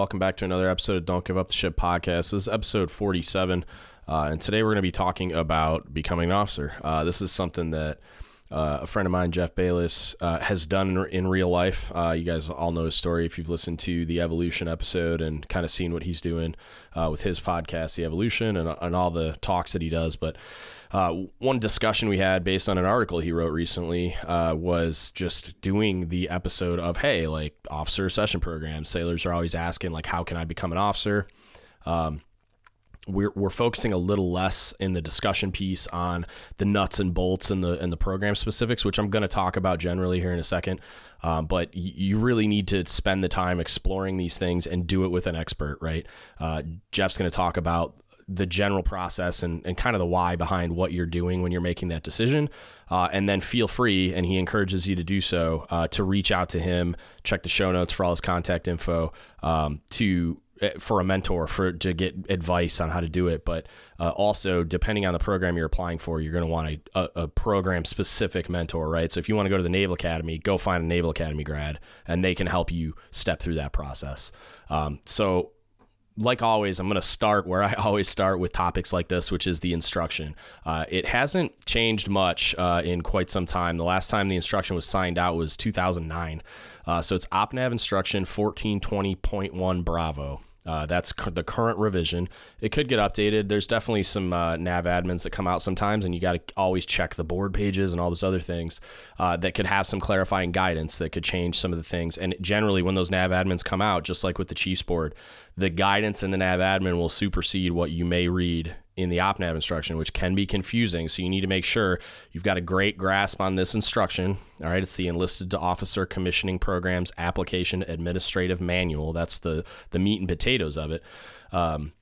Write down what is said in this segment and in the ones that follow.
Welcome back to another episode of Don't Give Up the Ship podcast. This is episode 47, uh, and today we're going to be talking about becoming an officer. Uh, this is something that uh, a friend of mine, Jeff Bayless, uh, has done in, in real life. Uh, you guys all know his story if you've listened to the Evolution episode and kind of seen what he's doing uh, with his podcast, The Evolution, and, and all the talks that he does. But uh, one discussion we had based on an article he wrote recently uh, was just doing the episode of, hey, like officer accession programs. Sailors are always asking, like, how can I become an officer? Um, we're, we're focusing a little less in the discussion piece on the nuts and bolts and the and the program specifics, which I'm going to talk about generally here in a second. Um, but you really need to spend the time exploring these things and do it with an expert, right? Uh, Jeff's going to talk about the general process and, and kind of the why behind what you're doing when you're making that decision. Uh, and then feel free, and he encourages you to do so, uh, to reach out to him, check the show notes for all his contact info, um, to eh, for a mentor for to get advice on how to do it. But uh, also, depending on the program you're applying for, you're going to want a, a, a program specific mentor, right? So if you want to go to the Naval Academy, go find a Naval Academy grad, and they can help you step through that process. Um, so like always, I'm going to start where I always start with topics like this, which is the instruction. Uh, it hasn't changed much uh, in quite some time. The last time the instruction was signed out was 2009. Uh, so it's OPNAV instruction 1420.1 Bravo. Uh, that's cu- the current revision. It could get updated. There's definitely some uh, nav admins that come out sometimes, and you got to always check the board pages and all those other things uh, that could have some clarifying guidance that could change some of the things. And generally, when those nav admins come out, just like with the Chiefs board, the guidance in the nav admin will supersede what you may read in the OpNav instruction, which can be confusing. So you need to make sure you've got a great grasp on this instruction. All right, it's the Enlisted to Officer Commissioning Programs Application Administrative Manual. That's the the meat and potatoes of it. Um,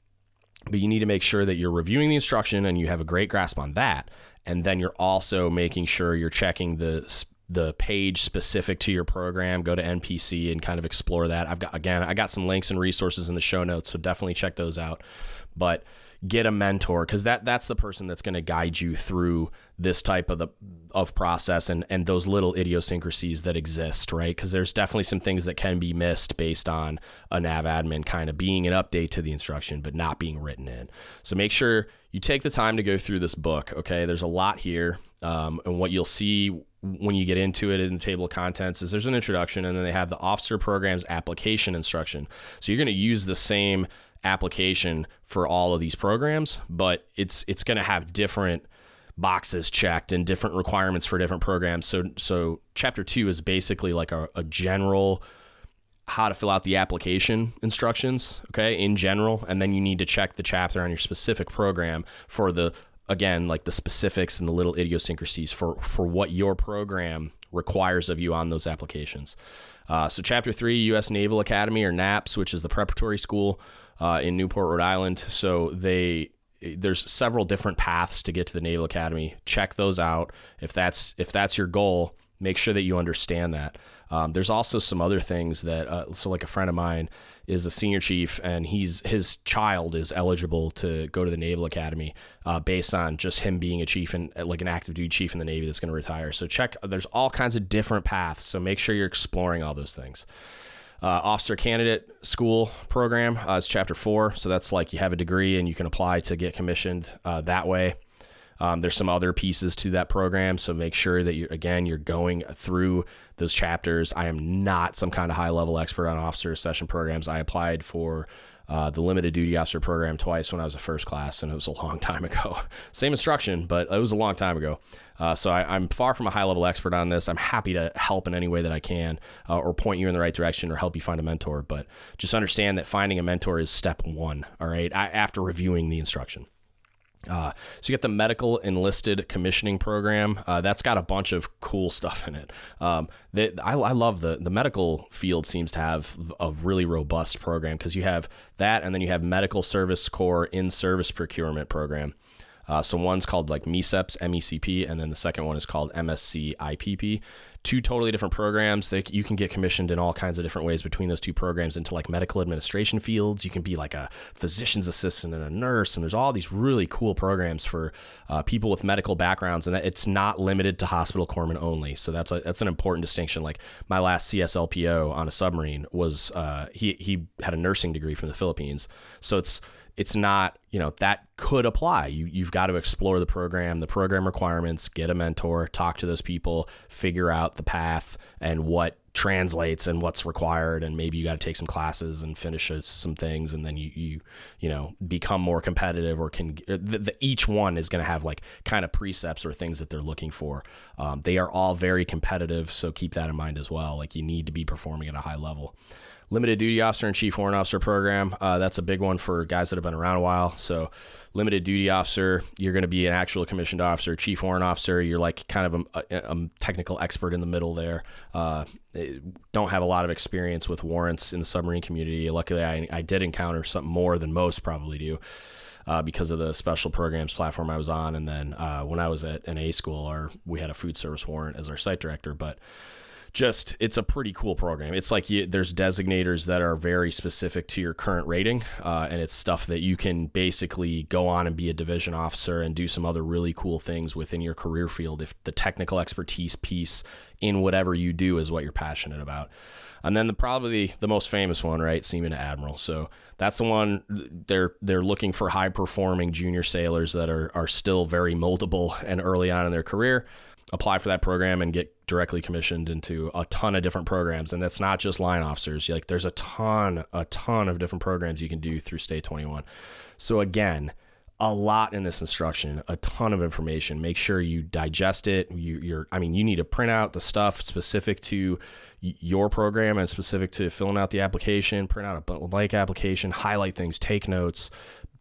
but you need to make sure that you're reviewing the instruction and you have a great grasp on that, and then you're also making sure you're checking the the page specific to your program go to npc and kind of explore that i've got again i got some links and resources in the show notes so definitely check those out but get a mentor because that that's the person that's going to guide you through this type of the of process and and those little idiosyncrasies that exist right? Because there's definitely some things that can be missed based on a nav admin kind of being an update to the instruction but not being written in. So make sure you take the time to go through this book okay? There's a lot here um, and what you'll see when you get into it in the table of contents is there's an introduction and then they have the officer programs application instruction. So you're going to use the same application for all of these programs, but it's it's going to have different boxes checked and different requirements for different programs. So so chapter 2 is basically like a, a general how to fill out the application instructions, okay, in general, and then you need to check the chapter on your specific program for the again like the specifics and the little idiosyncrasies for for what your program requires of you on those applications. Uh, so chapter three, U.S. Naval Academy or NAPS, which is the preparatory school uh, in Newport, Rhode Island. So they there's several different paths to get to the Naval Academy. Check those out if that's if that's your goal. Make sure that you understand that. Um, there's also some other things that uh, so like a friend of mine is a senior chief and he's his child is eligible to go to the Naval Academy uh, based on just him being a chief and like an active duty chief in the Navy that's going to retire. So check. There's all kinds of different paths. So make sure you're exploring all those things uh, officer candidate school program uh, is chapter four. So that's like you have a degree and you can apply to get commissioned uh, that way. Um, there's some other pieces to that program, so make sure that you again you're going through those chapters. I am not some kind of high level expert on officer accession programs. I applied for uh, the limited duty officer program twice when I was a first class, and it was a long time ago. Same instruction, but it was a long time ago. Uh, so I, am far from a high level expert on this. I'm happy to help in any way that I can, uh, or point you in the right direction, or help you find a mentor. But just understand that finding a mentor is step one. All right, I, after reviewing the instruction. Uh, so you get the medical enlisted commissioning program. Uh, that's got a bunch of cool stuff in it. Um, I, I, love the the medical field seems to have a really robust program because you have that, and then you have medical service corps in service procurement program. Uh, so one's called like MECEPS, MECP, and then the second one is called MSC IPP. Two totally different programs. That you can get commissioned in all kinds of different ways between those two programs into like medical administration fields. You can be like a physician's assistant and a nurse, and there's all these really cool programs for uh, people with medical backgrounds, and it's not limited to hospital corpsmen only. So that's a that's an important distinction. Like my last CSLPO on a submarine was uh, he he had a nursing degree from the Philippines, so it's it's not you know that could apply you you've got to explore the program the program requirements get a mentor talk to those people figure out the path and what translates and what's required and maybe you got to take some classes and finish some things and then you you you know become more competitive or can the, the, each one is going to have like kind of precepts or things that they're looking for. Um, they are all very competitive so keep that in mind as well. Like you need to be performing at a high level limited duty officer and chief warrant officer program. Uh, that's a big one for guys that have been around a while. So, limited duty officer, you're going to be an actual commissioned officer. Chief warrant officer, you're like kind of a, a, a technical expert in the middle there. Uh, don't have a lot of experience with warrants in the submarine community. Luckily, I, I did encounter something more than most probably do. Uh, because of the special programs platform I was on, and then uh, when I was at an A school, our we had a food service warrant as our site director, but just it's a pretty cool program. It's like you, there's designators that are very specific to your current rating, uh, and it's stuff that you can basically go on and be a division officer and do some other really cool things within your career field if the technical expertise piece in whatever you do is what you're passionate about. And then the probably the most famous one, right, Seaman Admiral. So that's the one they're they're looking for high performing junior sailors that are are still very moldable and early on in their career apply for that program and get directly commissioned into a ton of different programs. And that's not just line officers. Like there's a ton a ton of different programs you can do through STA-21 so again a lot in this instruction a ton of information. Make sure you digest it. You, you're i mean you need to print out the stuff specific to your program and specific to filling out the application. Print out a blank application highlight things take notes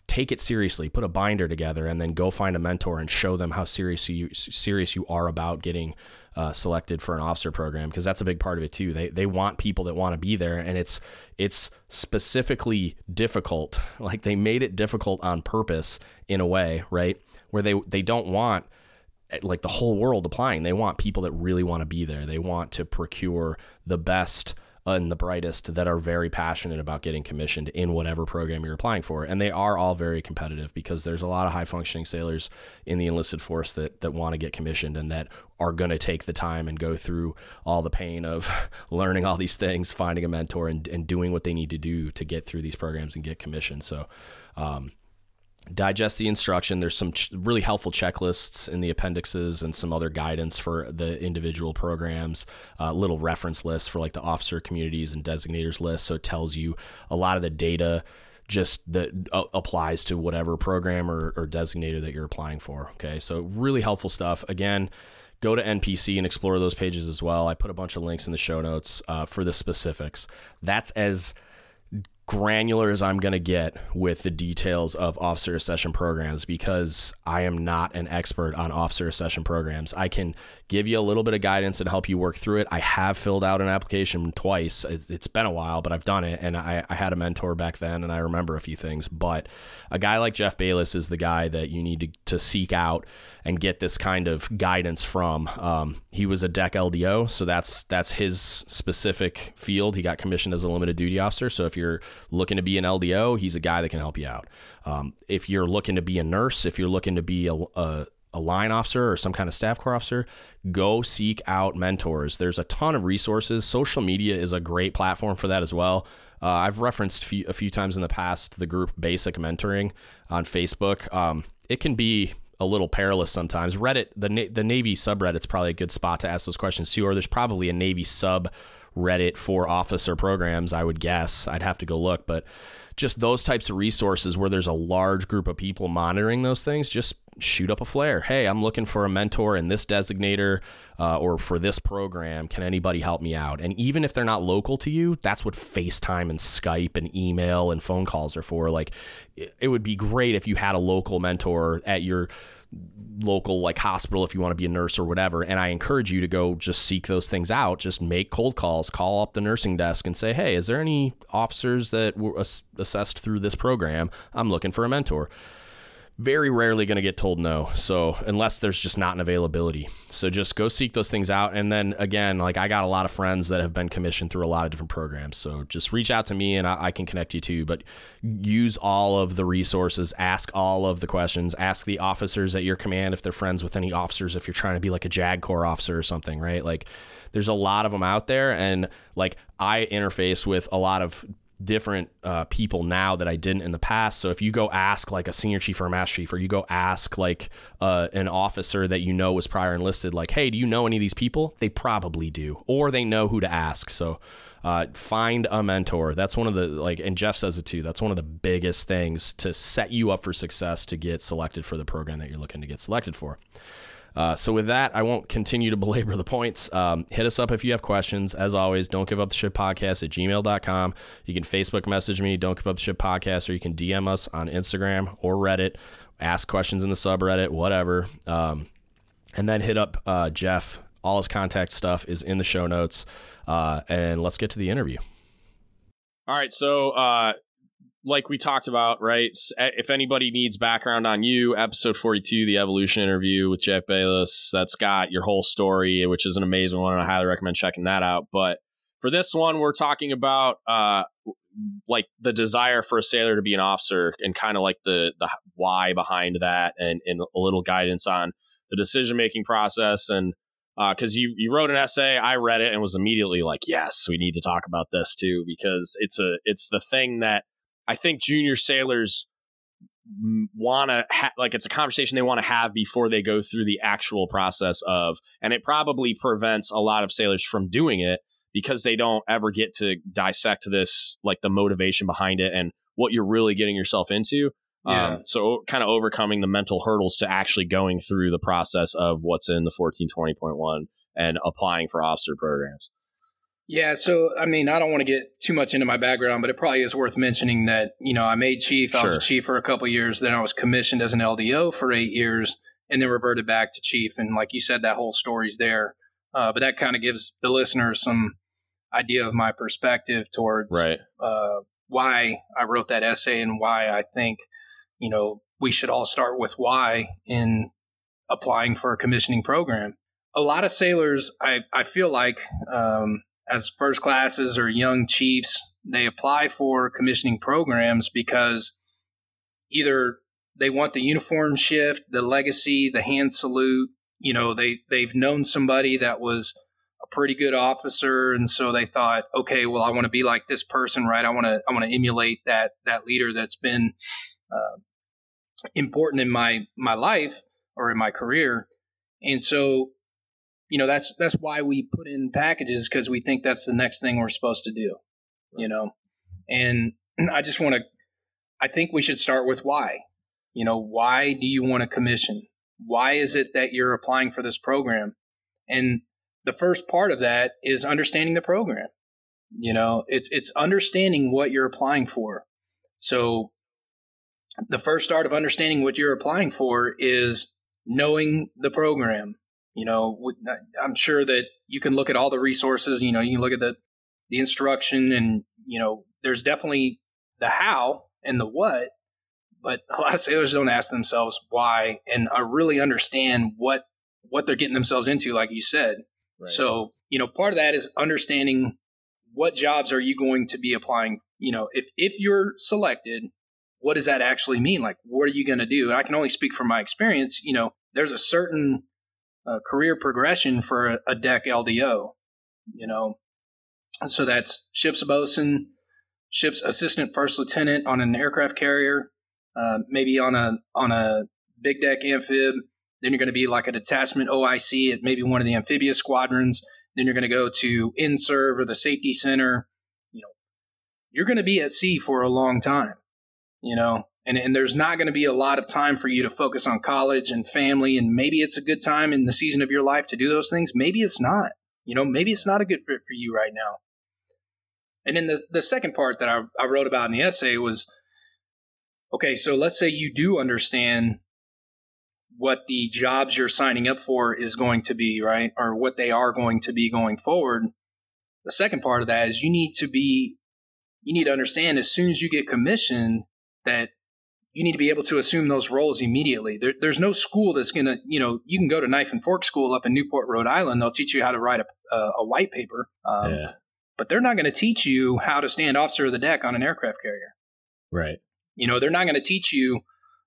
take it seriously, put a binder together, and then go find a mentor and show them how serious you serious you are about getting uh, selected for an officer program because that's a big part of it too. They they want people that want to be there, and it's it's specifically difficult. Like they made it difficult on purpose in a way, right? Where they they don't want eh, like the whole world applying. They want people that really want to be there. They want to procure the best and the brightest that are very passionate about getting commissioned in whatever program you're applying for. And they are all very competitive because there's a lot of high functioning sailors in the enlisted force that, that want to get commissioned and that are going to take the time and go through all the pain of learning all these things, finding a mentor, and, and doing what they need to do to get through these programs and get commissioned. So, um, digest the instruction. There's some ch- really helpful checklists in the appendixes and some other guidance for the individual programs, uh, little reference lists for like the officer communities and designators list. So it tells you a lot of the data just that uh, applies to whatever program or, or designator that you're applying for. Okay. So really helpful stuff. Again, go to NPC and explore those pages as well. I put a bunch of links in the show notes uh, for the specifics. That's as granular as I'm going to get with the details of officer accession programs because I am not an expert on officer accession programs. I can give you a little bit of guidance and help you work through it. I have filled out an application twice. It's been a while, but I've done it. And I, I had a mentor back then and I remember a few things. But a guy like Jeff Bayless is the guy that you need to, to seek out and get this kind of guidance from. Um, he was a deck LDO, so that's that's his specific field. He got commissioned as a limited duty officer. So if you're looking to be an LDO, he's a guy that can help you out. Um, if you're looking to be a nurse, if you're looking to be a, a a line officer or some kind of staff corps officer, go seek out mentors. There's a ton of resources. Social media is a great platform for that as well. Uh, I've referenced few, a few times in the past the group Basic Mentoring on Facebook. Um, it can be a little perilous sometimes. Reddit, the the Navy subreddit's probably a good spot to ask those questions too. Or there's probably a Navy sub Reddit for officer programs. I would guess. I'd have to go look, but just those types of resources where there's a large group of people monitoring those things, just shoot up a flare. Hey, I'm looking for a mentor in this designator uh, or for this program. Can anybody help me out? And even if they're not local to you, that's what FaceTime and Skype and email and phone calls are for. Like, it would be great if you had a local mentor at your local like hospital if you want to be a nurse or whatever and i encourage you to go just seek those things out just make cold calls call up the nursing desk and say hey is there any officers that were assessed through this program i'm looking for a mentor very rarely going to get told no. So unless there's just not an availability, so just go seek those things out. And then again, like I got a lot of friends that have been commissioned through a lot of different programs. So just reach out to me and I, I can connect you to. But use all of the resources, ask all of the questions, ask the officers at your command if they're friends with any officers. If you're trying to be like a JAG Corps officer or something, right? Like there's a lot of them out there, and like I interface with a lot of different uh, people now that I didn't in the past. So if you go ask like a senior chief or a master chief, or you go ask like uh, an officer that you know was prior enlisted, like, hey, do you know any of these people? They probably do, or they know who to ask. So uh, find a mentor. That's one of the like, and Jeff says it too. That's one of the biggest things to set you up for success to get selected for the program that you're looking to get selected for. Uh, so with that, I won't continue to belabor the points. Um, hit us up if you have questions. As always, don't give up the ship podcast at gmail.com. You can Facebook message me, don't give up the ship podcast, or you can DM us on Instagram or Reddit. Ask questions in the subreddit, whatever. Um, and then hit up uh, Jeff. All his contact stuff is in the show notes. Uh, and let's get to the interview. All right. So, uh, like we talked about, right? If anybody needs background on you, episode 42, the evolution interview with Jeff Bayless, that's got your whole story, which is an amazing one. And I highly recommend checking that out. But for this one, we're talking about uh, like the desire for a sailor to be an officer and kind of like the, the why behind that and, and a little guidance on the decision making process. And because uh, you, you wrote an essay, I read it and was immediately like, yes, we need to talk about this too, because it's a, it's the thing that I think junior sailors want to ha- like it's a conversation they want to have before they go through the actual process of and it probably prevents a lot of sailors from doing it because they don't ever get to dissect this like the motivation behind it and what you're really getting yourself into yeah. Um, so kind of overcoming the mental hurdles to actually going through the process of what's in the 1420.1 and applying for officer programs yeah, so I mean, I don't want to get too much into my background, but it probably is worth mentioning that you know I made chief. I was a chief for a couple years. Then I was commissioned as an LDO for eight years, and then reverted back to chief. And like you said, that whole story's there. Uh, but that kind of gives the listeners some idea of my perspective towards right. uh, why I wrote that essay and why I think you know we should all start with why in applying for a commissioning program. A lot of sailors, I I feel like. Um, as first classes or young chiefs, they apply for commissioning programs because either they want the uniform shift, the legacy, the hand salute. You know, they they've known somebody that was a pretty good officer, and so they thought, okay, well, I want to be like this person, right? I want to I want to emulate that that leader that's been uh, important in my my life or in my career, and so you know that's that's why we put in packages because we think that's the next thing we're supposed to do you know? And i just want to i think we should start with why. You know why do you want to commission? Why is it that you're applying for this program? And the first part of that is understanding the program. You know it's it's understanding what you're applying for. So the first start of understanding what you're applying for is knowing the program you know, I'm sure that you can look at all the resources. You know, you can look at the the instruction, and you know, there's definitely the how and the what. But a lot of sailors don't ask themselves why and uh, really understand what what they're getting themselves into, like you said. Right. So, you know, part of that is understanding what jobs are you going to be applying. You know, if if you're selected, what does that actually mean? Like, what are you going to do? And I can only speak from my experience. You know, there's a certain career progression for a, a, deck LDO. You know, so that's ship's bosun, ship's assistant first lieutenant on an aircraft carrier, uh, maybe on a on a big deck amphib. Then you're going to be like a detachment OIC at maybe one of the amphibious squadrons. Then you're going to go to INSURV or the safety center. You know, you're going to be at sea for a long time. You know, and, and there's not going to be a lot of time for you to focus on college and family and maybe it's a good time in the season of your life to do those things. Maybe it's not. You know maybe it's not a good fit for you right now. And then the, the second part that I, I wrote about in the essay was okay so let's say you do understand what the jobs you're signing up for is going to be right? Or what they are going to be going forward. The second part of that is you need to be you need to understand as soon as you get commissioned that you need to be able to assume those roles immediately. There, there's no school that's going to, you know, you can go to knife and fork school up in Newport, Rhode Island. They'll teach you how to write a, a, a white paper. Um, yeah. But they're not going to teach you how to stand officer of the deck on an aircraft carrier. Right. You know, they're not going to teach you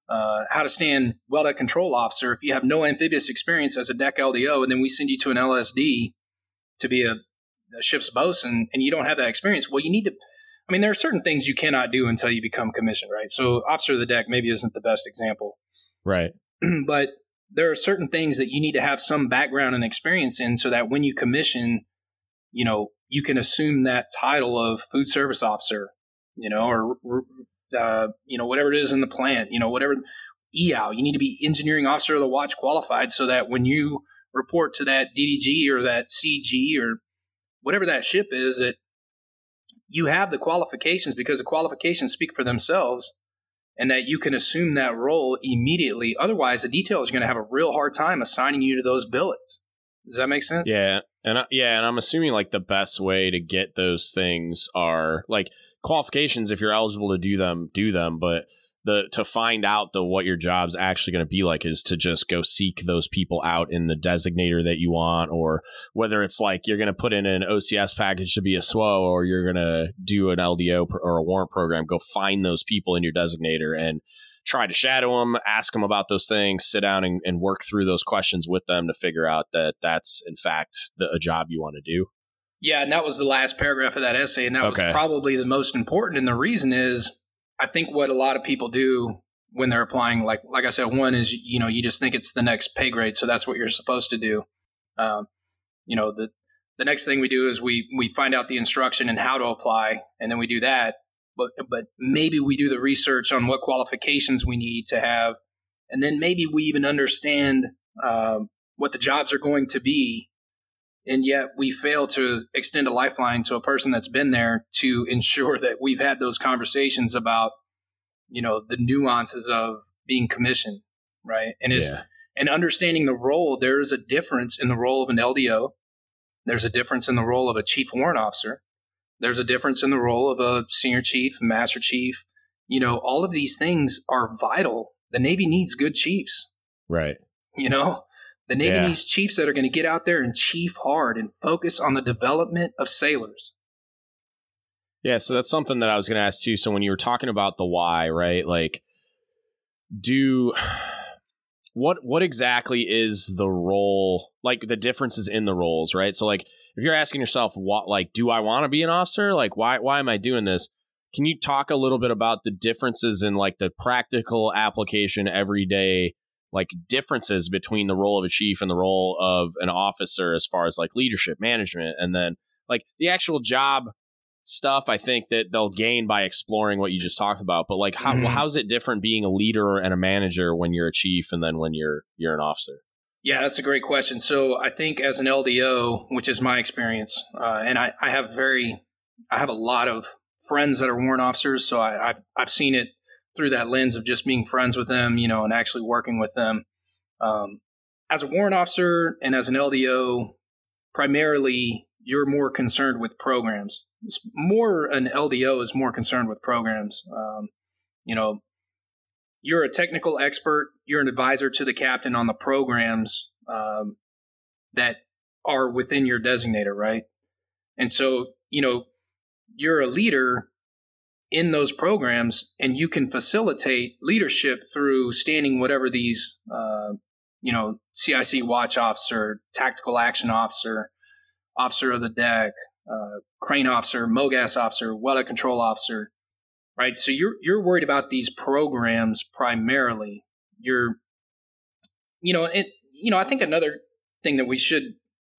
uh, how to stand well deck control officer if you have no amphibious experience as a deck LDO, and then we send you to an LSD to be a, a ship's bosun, and you don't have that experience. Well, you need to. I mean, there are certain things you cannot do until you become commissioned, right? So, officer of the deck maybe isn't the best example, right? but there are certain things that you need to have some background and experience in, so that when you commission, you know, you can assume that title of food service officer, you know, or uh, you know, whatever it is in the plant, you know, whatever EOW, you need to be engineering officer of the watch qualified so that when you report to that DDG or that CG or whatever that ship is, that you have the qualifications because the qualifications speak for themselves and that you can assume that role immediately. Otherwise, the detail is going to have a real hard time assigning you to those billets. Does that make sense? Yeah. And I, yeah, and I'm assuming like the best way to get those things are like qualifications if you're eligible to do them do them but the to find out the what your job's actually going to be like is to just go seek those people out in the designator that you want or whether it's like you're going to put in an OCS package to be a SWO or you're going to do an LDO or a warrant program go find those people in your designator and try to shadow them ask them about those things sit down and, and work through those questions with them to figure out that that's in fact the, a job you want to do yeah, and that was the last paragraph of that essay, and that okay. was probably the most important. And the reason is, I think what a lot of people do when they're applying, like like I said, one is you know you just think it's the next pay grade, so that's what you're supposed to do. Um, you know the the next thing we do is we we find out the instruction and how to apply, and then we do that. But but maybe we do the research on what qualifications we need to have, and then maybe we even understand uh, what the jobs are going to be and yet we fail to extend a lifeline to a person that's been there to ensure that we've had those conversations about you know the nuances of being commissioned right? And is yeah. and understanding the role there is a difference in the role of an ldo there's a difference in the role of a chief warrant officer. There's a difference in the role of a senior chief master chief. You know all of these things are vital. The navy needs good chiefs. Right. You know the Navy yeah. needs chiefs that are going to get out there and chief hard and focus on the development of sailors. Yeah, so that's something that I was going to ask too. So when you were talking about the why, right? Like, do what what exactly is the role? Like the differences in the roles, right? So like, if you're asking yourself, what like, do I want to be an officer? Like, why why am I doing this? Can you talk a little bit about the differences in like the practical application everyday like differences between the role of a chief and the role of an officer as far as like leadership management and then like the actual job stuff i think that they'll gain by exploring what you just talked about but like how, mm-hmm. how's it different being a leader and a manager when you're a chief and then when you're you're an officer yeah that's a great question so i think as an ldo which is my experience uh, and I, I have very i have a lot of friends that are warrant officers so I, I've, I've seen it through that lens of just being friends with them, you know, and actually working with them. Um, as a warrant officer and as an LDO, primarily you're more concerned with programs. It's more an LDO is more concerned with programs. Um, you know, you're a technical expert. You're an advisor to the captain on the programs um, that are within your designator, right? And so, you know, you're a leader in those programs, and you can facilitate leadership through standing whatever these, uh, you know, CIC watch officer, tactical action officer, officer of the deck, uh, crane officer, MOGAS officer, weather control officer, right? So you're you're worried about these programs primarily. You're, you know, it. You know, I think another thing that we should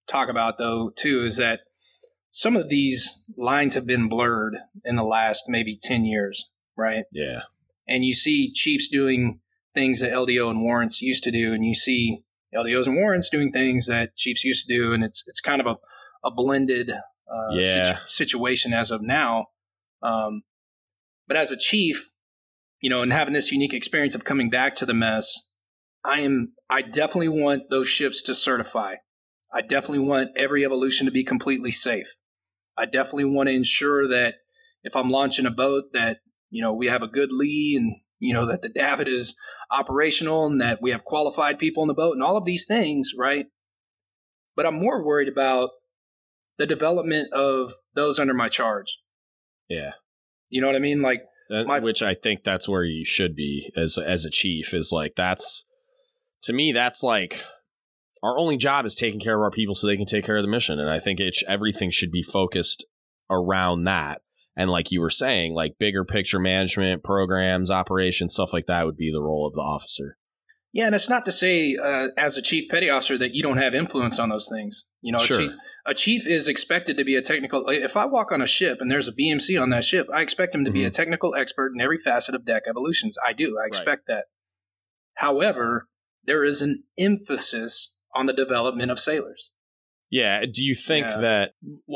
talk about though too is that some of these lines have been blurred in the last maybe 10 years, right? Yeah. And you see chiefs doing things that LDO and warrants used to do, and you see LDOs and warrants doing things that chiefs used to do, and it's it's kind of a, a blended uh, yeah. situ- situation as of now. Um, but as a chief, you know, and having this unique experience of coming back to the mess, I am I definitely want those ships to certify. I definitely want every evolution to be completely safe. I definitely want to ensure that if I'm launching a boat that, you know, we have a good lee and, you know, that the davit is operational and that we have qualified people in the boat and all of these things, right? But I'm more worried about the development of those under my charge. Yeah. You know what I mean? Like, that, my, which I think that's where you should be as as a chief is like that's to me that's like our only job is taking care of our people so they can take care of the mission and I think it everything should be focused around that and like you were saying like bigger picture management programs operations stuff like that would be the role of the officer yeah, and it's not to say uh, as a chief petty officer that you don't have influence on those things. You know, sure. a, chief, a, chief, is expected to be a technical. If I walk on a ship and there's a BMC on that ship, I expect him to mm-hmm. be a mm-hmm. technical expert in every facet of deck evolutions. I do. I expect right. that. However, there is an emphasis on the development of sailors. Yeah. Do you think yeah. that?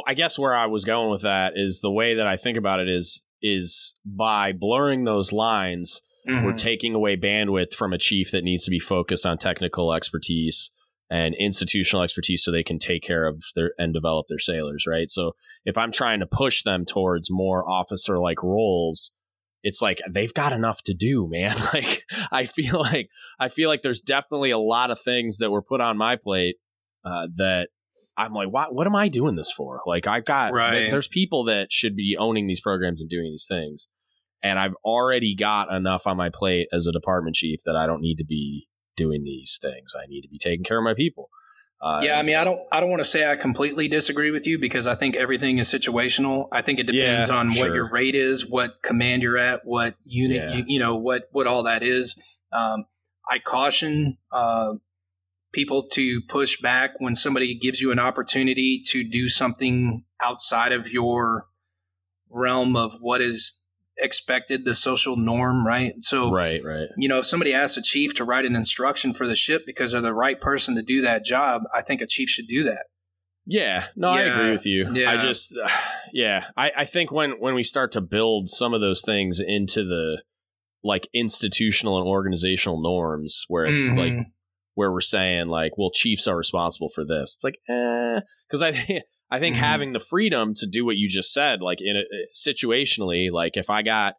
I guess where I was going with that is the way that I think about it is is by blurring those lines Mm-hmm. We're taking away bandwidth from a chief that needs to be focused on technical expertise and institutional expertise so they can take care of their and develop their sailors, right? So if I'm trying to push them towards more officer like roles, it's like they've got enough to do, man. Like I feel like I feel like there's definitely a lot of things that were put on my plate uh, that I'm like, what? What am I doing this for? Like, I've got right. there's people that should be owning these programs and doing these things, and I've already got enough on my plate as a department chief that I don't need to be doing these things. I need to be taking care of my people. Uh, yeah, I mean, I don't, I don't want to say I completely disagree with you because I think everything is situational. I think it depends yeah, on sure. what your rate is, what command you're at, what unit, yeah. you, you, know, what, what all that is. Um, I caution uh, people to push back when somebody gives you an opportunity to do something outside of your realm of what is expected, the social norm, right? So, right, right. You know, if somebody asks a chief to write an instruction for the ship because they're the right person to do that job, I think a chief should do that. Yeah, no, yeah. I agree with you. Yeah. I just, uh, yeah, I, I think when when we start to build some of those things into the like institutional and organizational norms, where it's mm-hmm. like where we're saying like, well, chiefs are responsible for this. It's like, eh, because I think I think mm-hmm. having the freedom to do what you just said, like in a, situationally, like if I got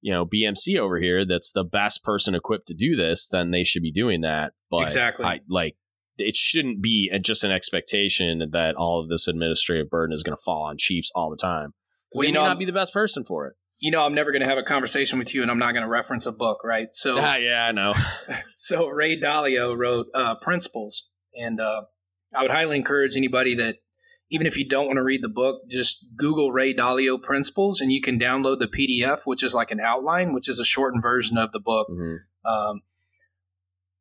you know BMC over here that's the best person equipped to do this, then they should be doing that. But exactly, I, like it shouldn't be just an expectation that all of this administrative burden is going to fall on chiefs all the time. Well, you know, not be the best person for it. You know, I'm never going to have a conversation with you, and I'm not going to reference a book, right? So, ah, yeah, I know. so Ray Dalio wrote uh, Principles, and uh, I would highly encourage anybody that even if you don't want to read the book, just Google Ray Dalio Principles and you can download the PDF, which is like an outline, which is a shortened version of the book. Mm-hmm. Um,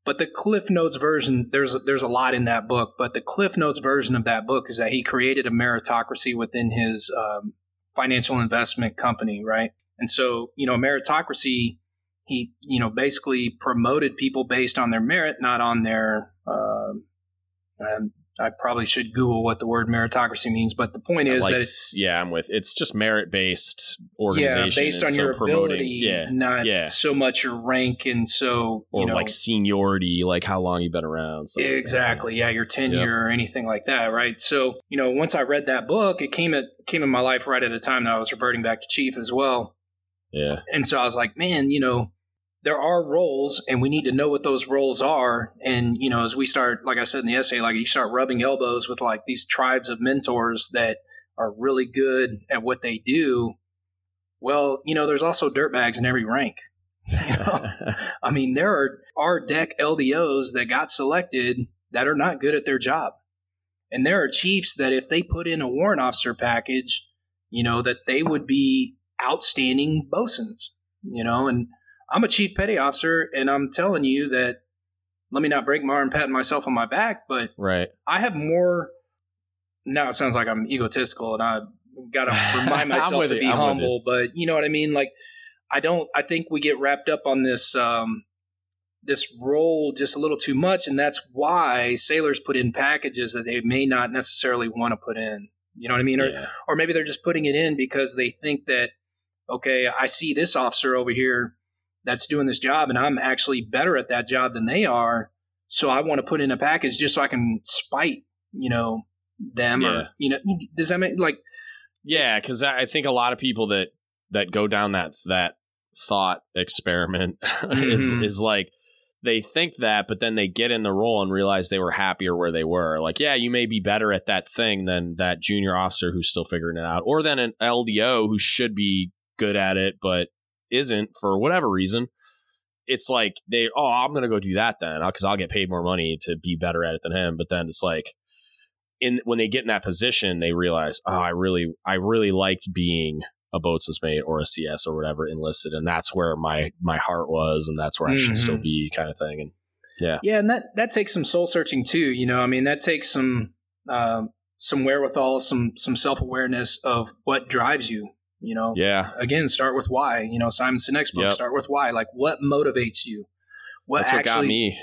but the Cliff Notes version, there's there's a lot in that book. But the Cliff Notes version of that book is that he created a meritocracy within his um, financial investment company, right? And so, you know, meritocracy, he you know basically promoted people based on their merit, not on their uh, um, I probably should Google what the word meritocracy means, but the point is like, that yeah, I'm with it's just merit based organization. Yeah, based on so your ability, yeah, not yeah. so much your rank and so or know, like seniority, like how long you've been around. Exactly, like yeah, your tenure yep. or anything like that, right? So you know, once I read that book, it came at came in my life right at a time that I was reverting back to chief as well. Yeah, and so I was like, man, you know, there are roles and we need to know what those roles are. And you know as we start like i said in the essay like you start rubbing elbows with like these tribes of mentors that are really good at what they do. Well you know there's also dirtbags in every rank. You know? i mean there are are deck ldos that got selected that are not good at their job. And there are chiefs that if they put in a warrant officer package you know that they would be outstanding bosuns you know and I'm a chief petty officer, and I'm telling you that. Let me not break my arm patting myself on my back, but right. I have more. Now it sounds like I'm egotistical, and I got to remind myself to be humble. But you know what I mean? Like, I don't. I think we get wrapped up on this um, this role just a little too much, and that's why sailors put in packages that they may not necessarily want to put in. You know what I mean? Yeah. Or or maybe they're just putting it in because they think that okay, I see this officer over here that's doing this job and I'm actually better at that job than they are. So I want to put in a package just so I can spite, you know, them yeah. or, you know, does that make like, yeah, because I think a lot of people that that go down that that thought experiment is Mhm. is like they think that, but then they get in the role and realize they were happier where they were. Like, yeah, you may be better at that thing than that junior officer who's still figuring it out, or than an LDO who should be good at it but isn't for whatever reason. It's like they, oh, I'm gonna go do that then because I'll get paid more money to be better at it than him. But then it's like, in when they get in that position, they realize, oh, I really, I really liked being a boatswain's mate or a CS or whatever enlisted, and that's where my my heart was, and that's where I should Mhm. still be, kind of thing. And yeah, Yeah, and that that takes some soul searching too. You know, I mean, that takes some um, some wherewithal, some some self awareness of what drives you. You know, yeah, again, start with why. You know, Simon Sinek's book, Yep. start with why. Like, what motivates you? What that's what got me.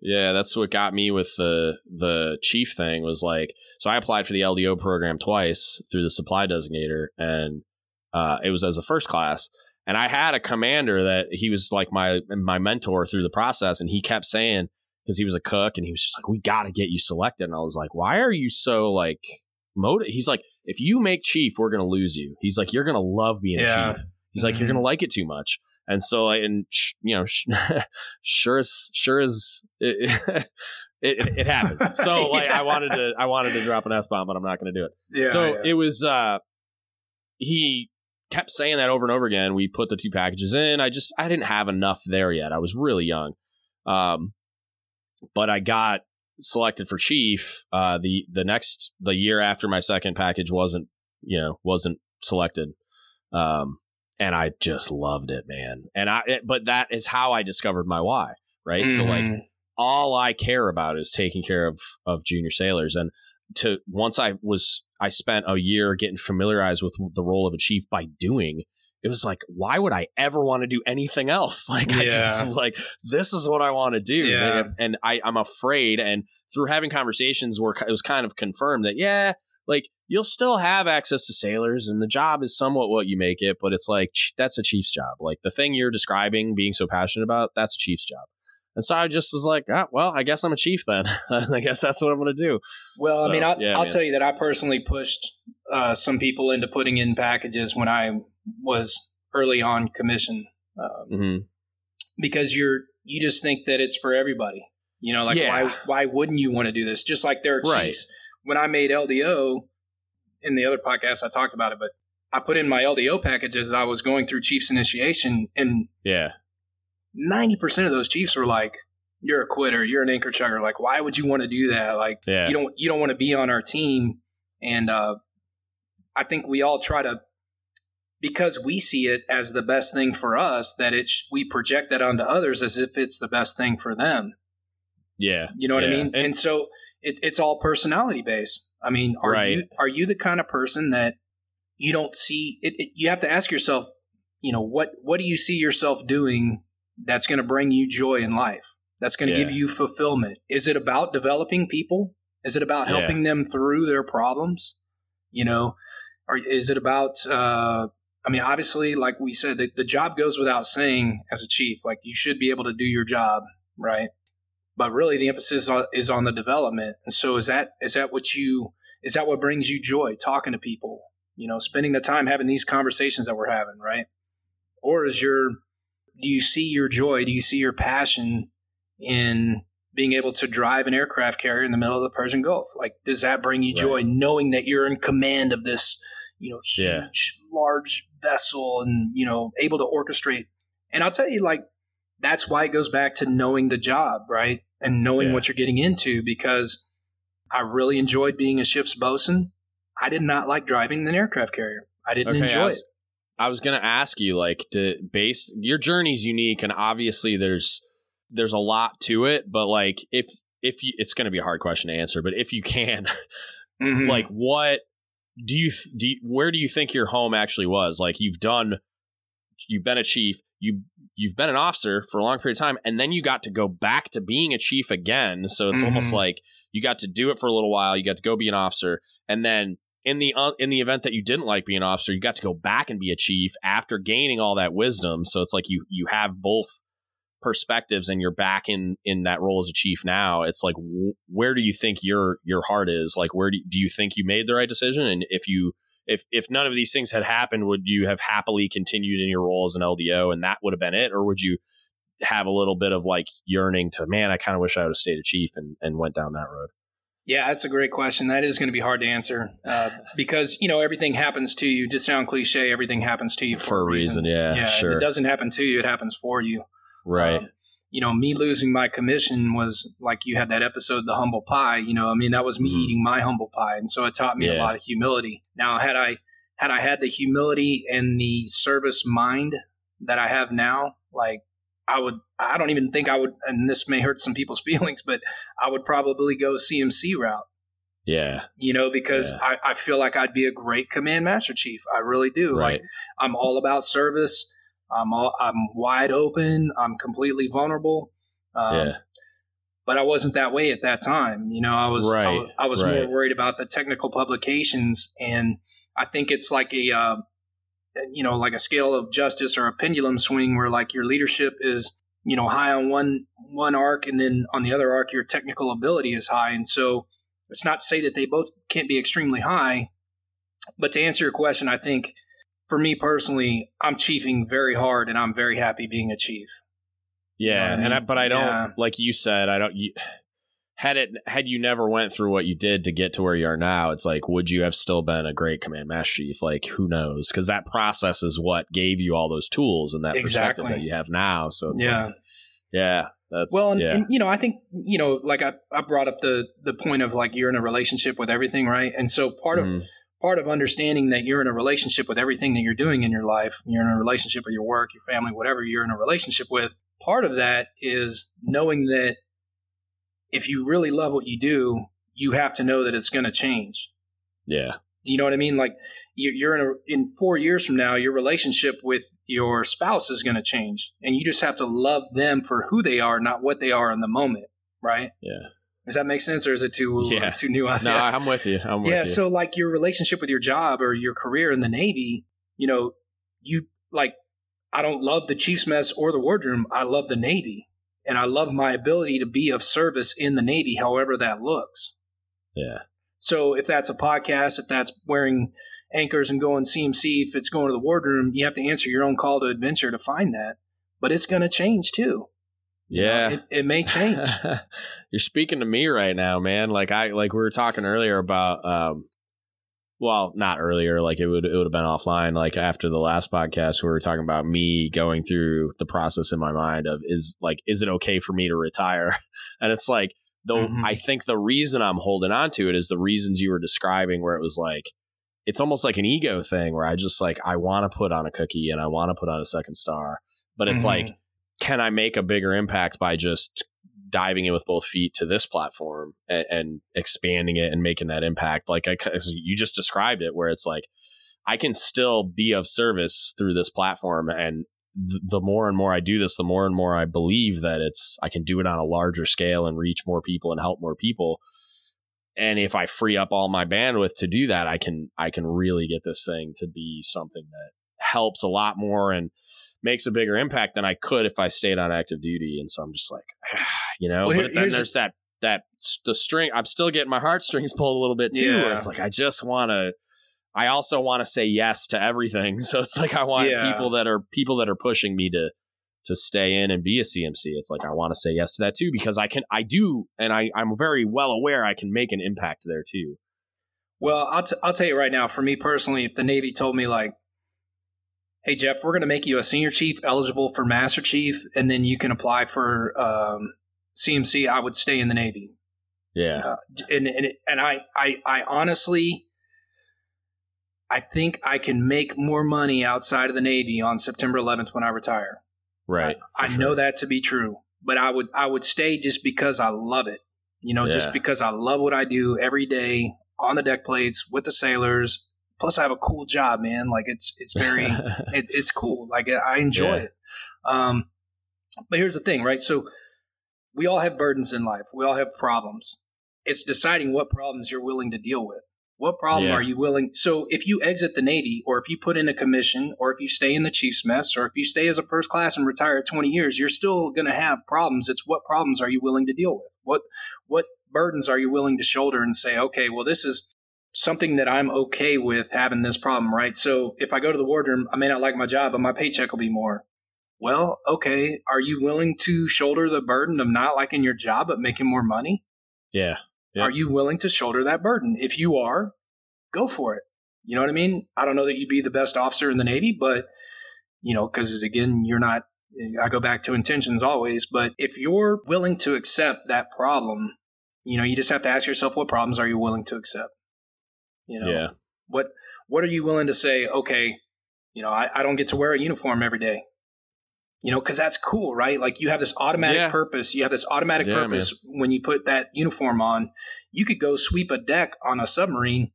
Yeah, that's what got me with the the chief thing was like so I applied for the LDO program twice through the supply designator and uh, it was as a first class and I had a commander that he was like my my mentor through the process and he kept saying because he was a cook and he was just like we got to get you selected and I was like why are you so like motive he's like if you make chief we're going to lose you. He's like you're going to love being Yeah. chief. He's like you're going to like it too much. And so like, and sh- you know sh- sure as sure as it, it, it happened. So like Yeah. i wanted to i wanted to drop an s-bomb but i'm not going to do it. Yeah, so yeah. it was uh he kept saying that over and over again. We put the two packages in. I just i didn't have enough there yet. I was really young. Um but i got selected for chief uh the the next the year after my second package wasn't you know wasn't selected um and i just loved it man and i it, but that is how i discovered my why right so like Mhm. all I care about is taking care of of junior sailors. And to once I was I spent a year getting familiarized with the role of a chief by doing. It was like, why would I ever want to do anything else? Like, I just was like, this is what I want to do. Yeah. And, and I, I'm afraid. And through having conversations where it was kind of confirmed that, yeah, like you'll still have access to sailors and the job is somewhat what you make it, but it's like, that's a chief's job. Like the thing you're describing, being so passionate about, that's a chief's job. And so I just was like, ah, well, I guess I'm a chief then. I guess that's what I'm going to do. Well, So, I mean, I'll, yeah, I'll tell you that I personally pushed uh, some people into putting in packages when I was early on commission um, hmm because you're you just think that it's for everybody. You know, like Yeah. why why wouldn't you want to do this? Just like there are Right. chiefs. When I made LDO in the other podcast, I talked about it, but I put in my LDO packages. I was going through chiefs initiation, and Yeah. ninety percent of those chiefs were like, "You're a quitter. You're an anchor chugger. Like, why would you want to do that? Like, Yeah. you don't you don't want to be on our team." And uh, I think we all try to because we see it as the best thing for us that it sh- we project that onto others as if it's the best thing for them. Yeah. You know what I mean? And, And- so it, it's all personality based. I mean, are Right. you are you the kind of person that you don't see? It, it, you have to ask yourself, you know, what what do you see yourself doing that's going to bring you joy in life? That's going to Yeah. give you fulfillment. Is it about developing people? Is it about Yeah. helping them through their problems? You know, or is it about? Uh, I mean, obviously, like we said, the, the job goes without saying as a chief. Like you should be able to do your job, right? But really, the emphasis on, is on the development. And so, is that is that what you is that what brings you joy? Talking to people, you know, spending the time having these conversations that we're having, right? Or is your do you see your joy? Do you see your passion in being able to drive an aircraft carrier in the middle of the Persian Gulf? Like, does that bring you joy, knowing that you're in command of this, you know, huge, Yeah. large vessel, and you know, able to orchestrate? And I'll tell you, like, that's why it goes back to knowing the job, right, and knowing Yeah. what you're getting into. Because I really enjoyed being a ship's bosun. I did not like driving an aircraft carrier. I didn't Okay, enjoy I was, it. I was gonna ask you, like, to base your journey's unique, and obviously there's there's a lot to it. But like, if if you, it's gonna be a hard question to answer, but if you can, Mhm. like, what do you th- do? You, where do you think your home actually was? Like, you've done, you've been a chief, you you've been an officer for a long period of time, and then you got to go back to being a chief again. So it's almost Mhm. like you got to do it for a little while, you got to go be an officer, and then in the uh, in the event that you didn't like being an officer, you got to go back and be a chief after gaining all that wisdom. So it's like you you have both perspectives and you're back in in that role as a chief now it's like w- where do you think your your heart is like where do you, do you think you made the right decision and if you if if none of these things had happened, would you have happily continued in your role as an LDO and that would have been it, or would you have a little bit of like yearning to, man, I kind of wish I would have stayed a chief and, and went down that road? Yeah, that's a great question. That is going to be hard to answer uh, because you know everything happens to you. To sound cliche, everything happens to you for, for a reason. reason. Yeah, yeah. Sure. It doesn't happen to you; it happens for you. Right. Um, you know, me losing my commission was like you had that episode, the humble pie. You know, I mean, that was me mm-hmm. eating my humble pie, and so it taught me yeah. a lot of humility. Now, had I had I had the humility and the service mind that I have now, like I would, I don't even think I would, and this may hurt some people's feelings, but I would probably go CMC route. Yeah. You know, because yeah. I, I feel like I'd be a great command master chief. I really do. Right. Like I'm all about service. I'm all, I'm wide open. I'm completely vulnerable. Um, yeah. But I wasn't that way at that time. You know, I was right. I, was, I was right. more worried about the technical publications, and I think it's like a uh, you know like a scale of justice or a pendulum swing where like your leadership is you know high on one one arc, and then on the other arc your technical ability is high, and so it's not to say that they both can't be extremely high. But to answer your question, I think for me personally, I'm chiefing very hard, and I'm very happy being a chief. Yeah, you know I mean? and I, but I don't yeah. like you said. I don't. You, had it had you never went through what you did to get to where you are now, it's like would you have still been a great command master chief? Like who knows? Because that process is what gave you all those tools and that exactly. perspective that you have now. So it's yeah, like, yeah. That's well, and, yeah. and, you know, I think you know, like I, I brought up the the point of like you're in a relationship with everything, right? And so part mm. of part of understanding that you're in a relationship with everything that you're doing in your life, you're in a relationship with your work, your family, whatever you're in a relationship with, part of that is knowing that if you really love what you do, you have to know that it's going to change. Yeah. Do you know what I mean? Like you're in a, in four years from now, your relationship with your spouse is going to change, and you just have to love them for who they are, not what they are in the moment, right? Yeah. Does that make sense, or is it too yeah. too nuanced? No, yeah. I'm with you. I'm with yeah, you. so like your relationship with your job or your career in the Navy, you know, you like I don't love the Chiefs mess or the wardroom. I love the Navy, and I love my ability to be of service in the Navy, however that looks. Yeah. So if that's a podcast, if that's wearing anchors and going CMC, if it's going to the wardroom, you have to answer your own call to adventure to find that. But it's going to change too. Yeah, you know, it, it, may change. You're speaking to me right now, man. Like I like we were talking earlier about um well, not earlier, like it would it would have been offline like after the last podcast we were talking about me going through the process in my mind of is like is it okay for me to retire? And it's like though mm-hmm. I think the reason I'm holding on to it is the reasons you were describing where it was like it's almost like an ego thing where I just like I want to put on a cookie and I want to put on a second star, but it's mm-hmm. like can I make a bigger impact by just diving in with both feet to this platform and, and expanding it and making that impact? Like I, you just described it, where it's like I can still be of service through this platform, and th- the more and more I do this, the more and more I believe that it's I can do it on a larger scale and reach more people and help more people. And if I free up all my bandwidth to do that, I can I can really get this thing to be something that helps a lot more and makes a bigger impact than I could if I stayed on active duty. And so I'm just like, you know, well, but then there's that, that the string, I'm still getting my heartstrings pulled a little bit too. Yeah. It's like, I just want to, I also want to say yes to everything. So it's like, I want yeah. people that are people that are pushing me to, to stay in and be a CMC. It's like, I want to say yes to that too, because I can, I do. And I, I'm very well aware I can make an impact there too. Well, I'll, t- I'll tell you right now, for me personally, if the Navy told me like, hey Jeff, we're going to make you a senior chief eligible for master chief, and then you can apply for um, CMC. I would stay in the Navy. Yeah, uh, and and, it, and I, I I honestly, I think I can make more money outside of the Navy on September 11th when I retire. Right. I, I sure. know that to be true, but I would I would stay just because I love it. You know, yeah. just because I love what I do every day on the deck plates with the sailors plus I have a cool job, man. Like it's it's very it, it's cool. Like I enjoy yeah. it. Um, but here's the thing, right? So we all have burdens in life. We all have problems. It's deciding what problems you're willing to deal with. What problem yeah. are you willing? So if you exit the Navy, or if you put in a commission, or if you stay in the Chiefs mess, or if you stay as a first class and retire at 20 years, you're still going to have problems. It's what problems are you willing to deal with? What what burdens are you willing to shoulder and say, okay, well, this is something that I'm okay with having this problem, right? So if I go to the wardroom, I may not like my job, but my paycheck will be more. Well, okay. Are you willing to shoulder the burden of not liking your job but making more money? Yeah. yeah. Are you willing to shoulder that burden? If you are, go for it. You know what I mean? I don't know that you'd be the best officer in the Navy, but you know, because again, you're not. I go back to intentions always, but if you're willing to accept that problem, you know, you just have to ask yourself, what problems are you willing to accept? You know, yeah. what what are you willing to say? Okay, you know, I, I don't get to wear a uniform every day. You know, because that's cool, right? Like you have this automatic Yeah. purpose. You have this automatic Yeah, purpose when you put that uniform on. You could go sweep a deck on a submarine,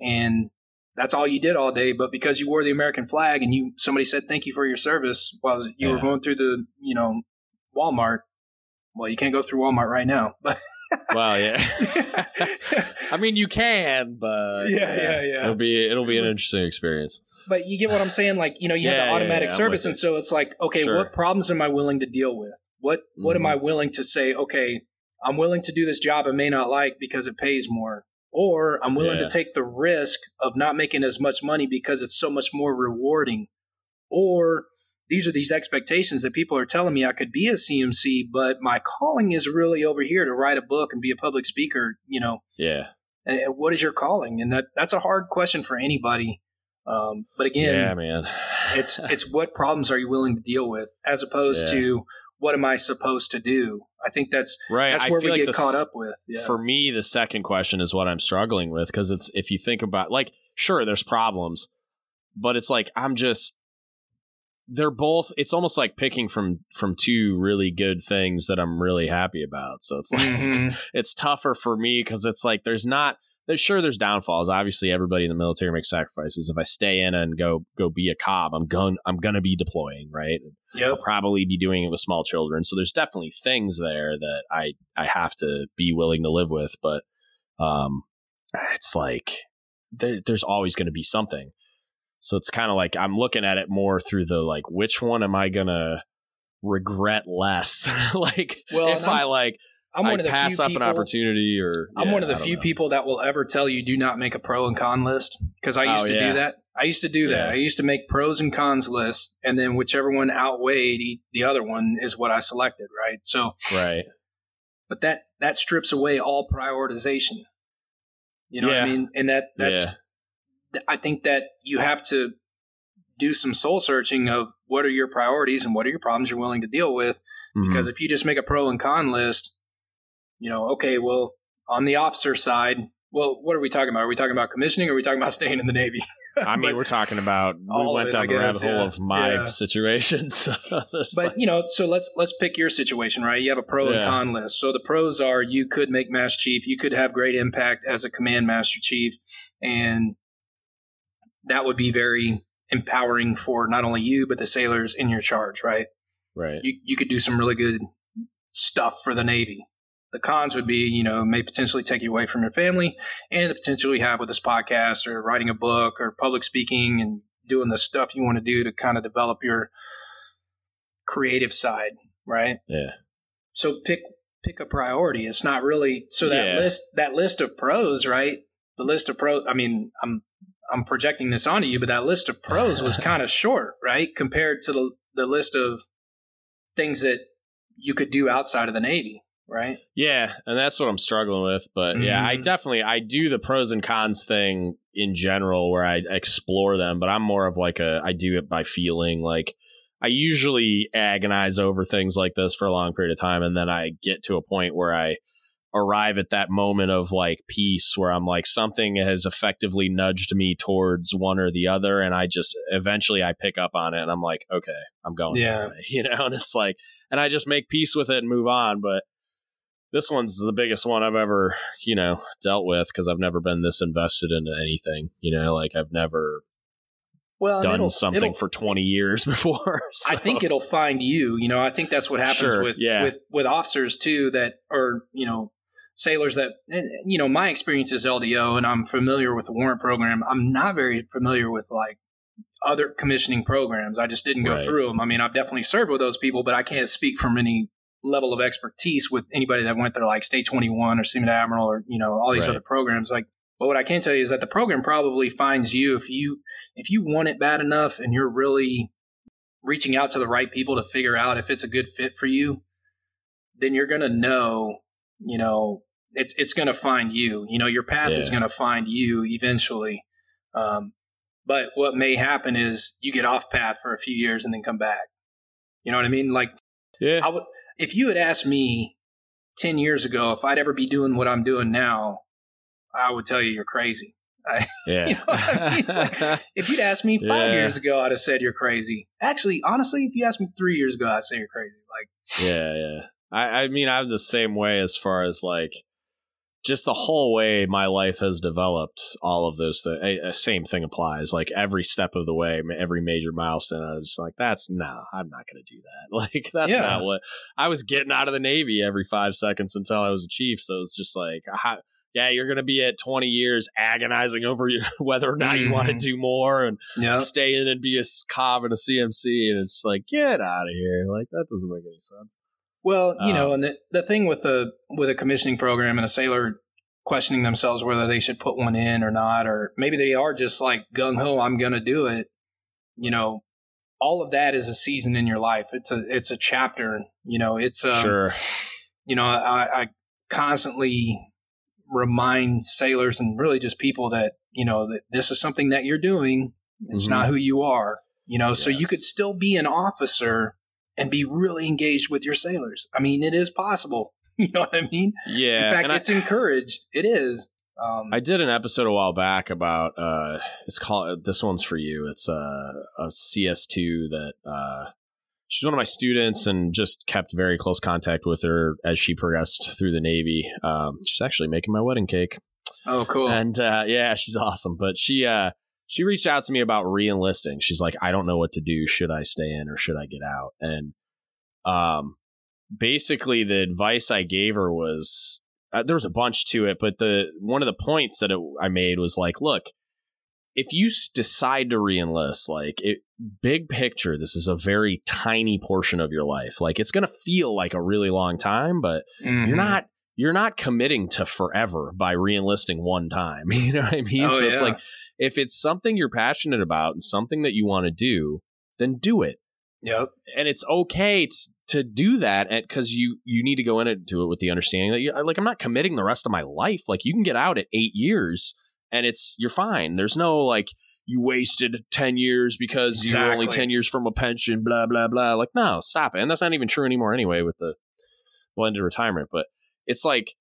and that's all you did all day. But because you wore the American flag and you somebody said thank you for your service while you were going through the you know Walmart. Well, you can't go through Walmart right now, but Wow. Yeah. I mean, you can, but Yeah, yeah, yeah. It'll be it'll be an interesting experience. But you get what I'm saying? Like, you know, you Yeah, have yeah, the automatic yeah, I'm service, and so it's like, okay, Sure. what problems am I willing to deal with? What what am Mhm. I willing to say? Okay, I'm willing to do this job I may not like because it pays more, or I'm willing Yeah. to take the risk of not making as much money because it's so much more rewarding, or these are these expectations that people are telling me I could be a CMC, but my calling is really over here to write a book and be a public speaker. You know, Yeah. and what is your calling? And that that's a hard question for anybody. Um, but again, yeah, man. it's it's what problems are you willing to deal with as opposed Yeah. to what am I supposed to do? I think that's right. that's where we like get the caught up with. Yeah. For me, the second question is what I'm struggling with because it's if you think about like, sure, there's problems, but it's like I'm just they're both. It's almost like picking from from two really good things that I'm really happy about. So it's like Mhm. it's tougher for me because it's like there's not there's sure there's downfalls. Obviously, everybody in the military makes sacrifices. If I stay in and go go be a COB, I'm going I'm gonna be deploying, right? Yep. I'll probably be doing it with small children. So there's definitely things there that I I have to be willing to live with, but um, it's like there, there's always going to be something. So it's kind of like I'm looking at it more through the like, which one am I gonna regret less? like, Well, if I'm- like I'm I one of the pass few up people, an opportunity, or I'm yeah, one of the few know. people that will ever tell you do not make a pro and con list because I used Oh, to yeah. do that. I used to do that. Yeah. I used to make pros and cons lists, and then whichever one outweighed the other one is what I selected. Right. So, right? but that that strips away all prioritization. You know what I mean? And that that's I think that you have to do some soul searching of what are your priorities and what are your problems you're willing to deal with. Mhm. Because if you just make a pro and con list, you know, okay, well, on the officer side, well, what are we talking about? Are we talking about commissioning or are we talking about staying in the Navy? I mean, we're talking about we went it, down I the rabbit guess, hole yeah. of my Yeah. situation. So But like- you know, so let's let's pick your situation, right? You have a pro and con list. So the pros are you could make master chief, you could have great impact as a command master chief, and that would be very empowering for not only you but the sailors in your charge, right? right, You you could do some really good stuff for the Navy. The cons would be, you know, may potentially take you away from your family and the potential you have with this podcast or writing a book or public speaking and doing the stuff you want to do to kind of develop your creative side, right? yeah, So pick pick a priority. It's not really so that Yeah. list that list of pros, right? The list of pros. I mean, I'm I'm projecting this onto you, but that list of pros was kind of short, right, compared to the the list of things that you could do outside of the Navy, right? yeah, and that's what I'm struggling with. But yeah, I Mhm. definitely I do the pros and cons thing in general, where I explore them. But I'm more of like a I do it by feeling. Like I usually agonize over things like this for a long period of time, and then I get to a point where I arrive at that moment of like peace where I'm like something has effectively nudged me towards one or the other and I just eventually I pick up on it and I'm like okay I'm going Yeah. you know and it's like and I just make peace with it and move on but this one's the biggest one I've ever you know dealt with because I've never been this invested into anything you know like I've never Well, done it'll- something it'll- for 20 years before I think it'll find you. You know, I think that's what happens Sure, with yeah. with with officers too that are you know sailors that you know my experience is LDO and I'm familiar with the warrant program. I'm not very familiar with like other commissioning programs. I just didn't go Right. through them. I mean, I've definitely served with those people, but I can't speak from any level of expertise with anybody that went there like STA-21 or Seaman Admiral or you know all these Right. other programs like But what I can tell you is that the program probably finds you if you if you want it bad enough and you're really reaching out to the right people to figure out if it's a good fit for you, then you're gonna know, you know, it's it's gonna find you. You know, your path yeah. is gonna find you eventually. Um, but what may happen is you get off path for a few years and then come back. You know what I mean? Like, yeah. I would if you had asked me ten years ago if I'd ever be doing what I'm doing now, I would tell you you're crazy. yeah. you know I mean? like, if you'd asked me five yeah. years ago, I'd have said you're crazy. Actually, honestly, if you asked me three years ago, I'd say you're crazy. Like, yeah, yeah. I, I mean, I'm the same way as far as like just the whole way my life has developed. All of those things, same thing applies. Like every step of the way, every major milestone, I was like, "That's no, nah, I'm not going to do that." Like that's yeah. not what I was getting out of the Navy every five seconds until I was a chief. So it's just like, how, yeah, you're going to be at 20 years agonizing over whether or not mm-hmm. you want to do more and yep. stay in and be a COB and a CMC. And it's like, get out of here. Like, that doesn't make any sense. Well, you um, know, and the, the thing with a with a commissioning program and a sailor questioning themselves whether they should put one in or not, or maybe they are just like gung ho, I'm going to do it. You know, all of that is a season in your life. It's a it's a chapter. You know, it's a um, sure. You know, I, I constantly remind sailors and really just people that you know that this is something that you're doing. It's mm-hmm. not who you are. You know, yes. so you could still be an officer and be really engaged with your sailors. I mean, it is possible. You know what I mean? Yeah. In fact, it's I, encouraged. It is. Um, I did an episode a while back about uh, it's called this one's for you. It's a, a CS2 that uh, she's one of my students and just kept very close contact with her as she progressed through the Navy. Um, she's actually making my wedding cake. Oh, cool! And uh, yeah, she's awesome. But she uh, she reached out to me about reenlisting. She's like, I don't know what to do. Should I stay in or should I get out? And um, basically, the advice I gave her was uh, there was a bunch to it, but the one of the points that it, I made was like, look, if you decide to reenlist, like it, big picture, this is a very tiny portion of your life. Like it's going to feel like a really long time, but mm-hmm. you're not you're not committing to forever by reenlisting one time. You know what I mean? Oh, so yeah. it's like if it's something you're passionate about and something that you want to do, then do it. Yep. And it's okay to, to do that because you you need to go into it with the understanding that you uh, like I'm not committing the rest of my life. Like you can get out at eight years and it's you're fine. There's no like you wasted 10 years because exactly. you're only 10 years from a pension, blah, blah, blah. Like, no, stop it. And that's not even true anymore anyway with the blended retirement. But it's like,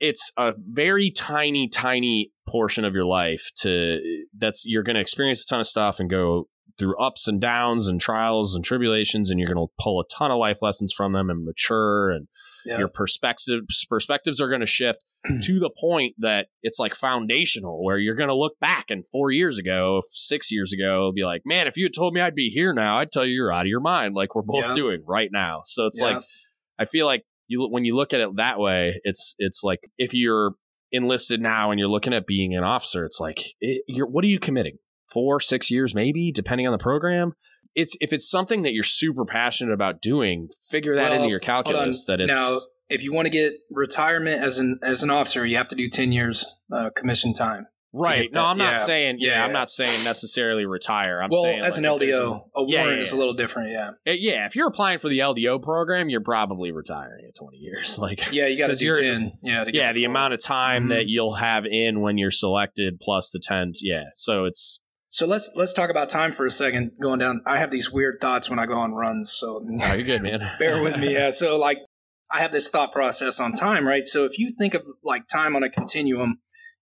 it's a very tiny, tiny portion of your life to that's you're going to experience a ton of stuff and go through ups and downs and trials and tribulations, and you're going to pull a ton of life lessons from them and mature, and yeah. your perspectives perspectives are going to shift to the point that it's like foundational, where you're going to look back and four years ago, six years ago, be like, man, if you had told me I'd be here now, I'd tell you you're out of your mind, like we're both yeah. doing right now. So it's yeah. like, I feel like you when you look at it that way, it's it's like if you're enlisted now and you're looking at being an officer, it's like, it, you're what are you committing? Four, six years, maybe, depending on the program it's if it's something that you're super passionate about doing, figure that well, into your calculus. That it's now if you want to get retirement as an as an officer, you have to do ten years uh, commission time. Right. No, I'm not yeah. saying. Yeah, yeah, I'm not saying necessarily retire. I'm well, saying as like an LDO, a, a warrant yeah, is a little different. Yeah. It, yeah. If you're applying for the LDO program, you're probably retiring at 20 years. Like. Yeah, you got to do 10. Yeah. yeah, the amount of time mm-hmm. that you'll have in when you're selected plus the 10. Yeah. So it's. So let's let's talk about time for a second. Going down, I have these weird thoughts when I go on runs. So oh, you're good, man. bear with me. Yeah. So like I have this thought process on time, right? So if you think of like time on a continuum,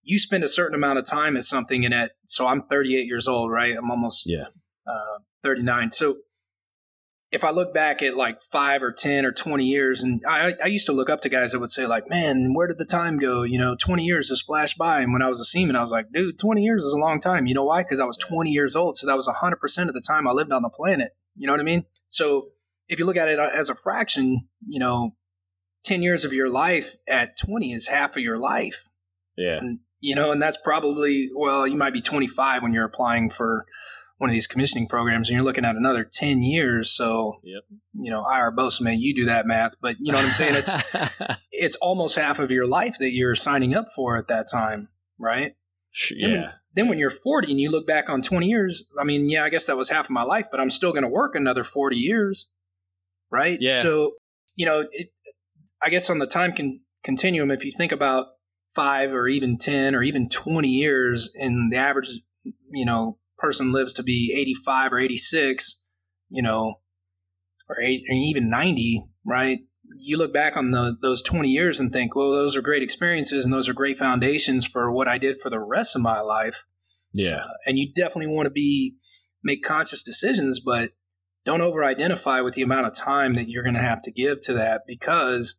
you spend a certain amount of time as something and at So I'm 38 years old, right? I'm almost yeah uh, 39. So if I look back at like five or 10 or 20 years, and I, I used to look up to guys that would say like, man, where did the time go? You know, 20 years just flashed by. And when I was a seaman, I was like, dude, 20 years is a long time. You know why? Because I was 20 years old. So that was 100% of the time I lived on the planet. You know what I mean? So if you look at it uh, as a fraction, you know, 10 years of your life at 20 is half of your life. Yeah. And, you know, and that's probably, well, you might be 25 when you're applying for one of these commissioning programs and you're looking at another 10 years. So, yep. you know, I or Bosa, you do that math, but you know what I'm saying? It's, it's almost half of your life that you're signing up for at that time. right? Yeah. Then when, then when you're 40 and you look back on 20 years, I mean, yeah, I guess that was half of my life, but I'm still going to work another 40 years, right? Yeah. So, you know, it, I guess on the time con- continuum, if you think about five or even 10 or even 20 years and the average, you know, person lives to be 85 or 86, you know, or, eight, or even 90, right? You look back on the, those 20 years and think, well, those are great experiences and those are great foundations for what I did for the rest of my life. Yeah. Uh, and you definitely want to be, make conscious decisions, but don't over identify with the amount of time that you're going to have to give to that because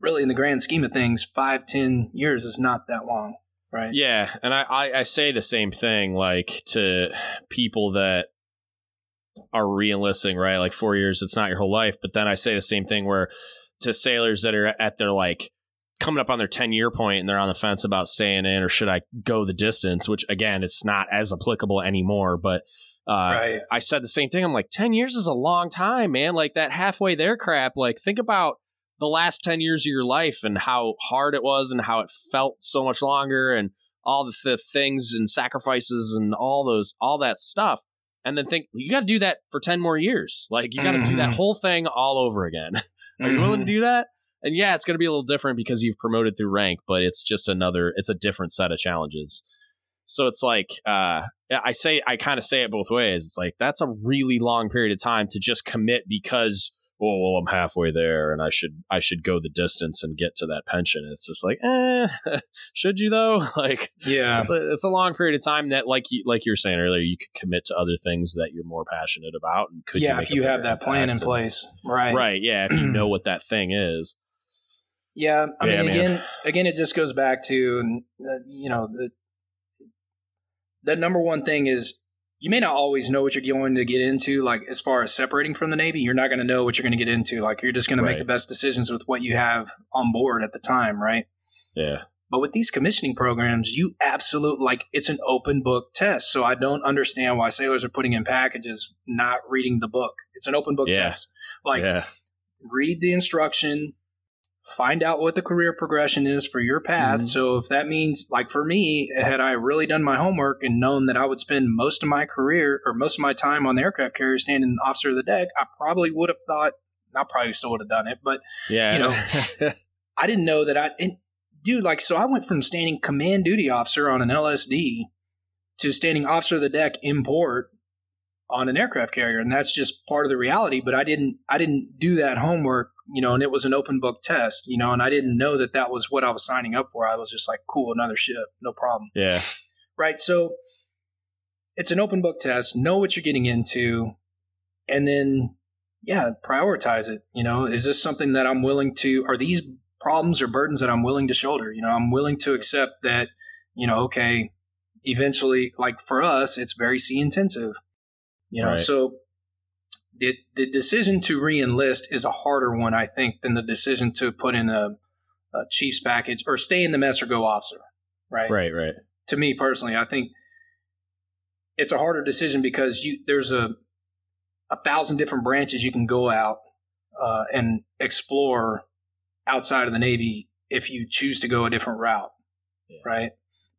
really in the grand scheme of things, five, ten years is not that long. Right. Yeah, and I, I, I say the same thing like to people that are re-enlisting, right? Like four years, it's not your whole life. But then I say the same thing where to sailors that are at their like coming up on their 10 year point and they're on the fence about staying in or should I go the distance, which again, it's not as applicable anymore. But uh, Right. I said the same thing. I'm like, 10 years is a long time, man. Like that halfway there crap. Like, think about the last 10 years of your life and how hard it was and how it felt so much longer and all the th- things and sacrifices and all those, all that stuff. And then think, you got to do that for 10 more years. Like, you got to do that Mhm. whole thing all over again. Are you willing to do that? And yeah, it's going to be a little different because you've promoted through rank, but it's just another, it's a different set of challenges. So it's like, uh, I say, I kind of say it both ways. It's like, that's a really long period of time to just commit because, oh, well, I'm halfway there and I should, I should go the distance and get to that pension. It's just like, eh, should you though? like, Yeah. it's a, it's a long period of time that, like you, like you were saying earlier, you could commit to other things that you're more passionate about. And could yeah. make If you have that plan in impact and- place. Right. Right. Yeah. If you know what that thing is. Yeah, I Yeah, mean, man. again, again, it just goes back to uh, you know the the number one thing is you may not always know what you're going to get into. Like as far as separating from the Navy, you're not going to know what you're going to get into. Like you're just going to make the best decisions with what you have on board at the time, right? Yeah. But with these commissioning programs, you absolutely like it's an open book test. So I don't understand why sailors are putting in packages not reading the book. It's an open book Yeah. test. Like yeah. read the instruction, find out what the career progression is for your path. Mhm. So if that means, like for me, had I really done my homework and known that I would spend most of my career or most of my time on the aircraft carrier standing officer of the deck, I probably would have thought, I probably still would have done it, but Yeah. you know, I didn't know that I, and dude, like, so I went from standing command duty officer on an LSD to standing officer of the deck in port on an aircraft carrier. And that's just part of the reality. But I didn't, I didn't do that homework, you know, and it was an open book test, you know, and I didn't know that that was what I was signing up for. I was just like, cool, another ship, no problem. yeah. Right. So it's an open book test. Know what you're getting into. And then, yeah, prioritize it. You know, is this something that I'm willing to, are these problems or burdens that I'm willing to shoulder? You know, I'm willing to accept that, you know, okay, eventually, like for us, it's very sea intensive. You know, Right. so the, the decision to reenlist is a harder one, I think, than the decision to put in a, a chief's package or stay in the mess or go officer. Right Right. Right. to me personally, I think it's a harder decision because you there's a a thousand different branches you can go out uh, and explore outside of the Navy if you choose to go a different route, Yeah. right?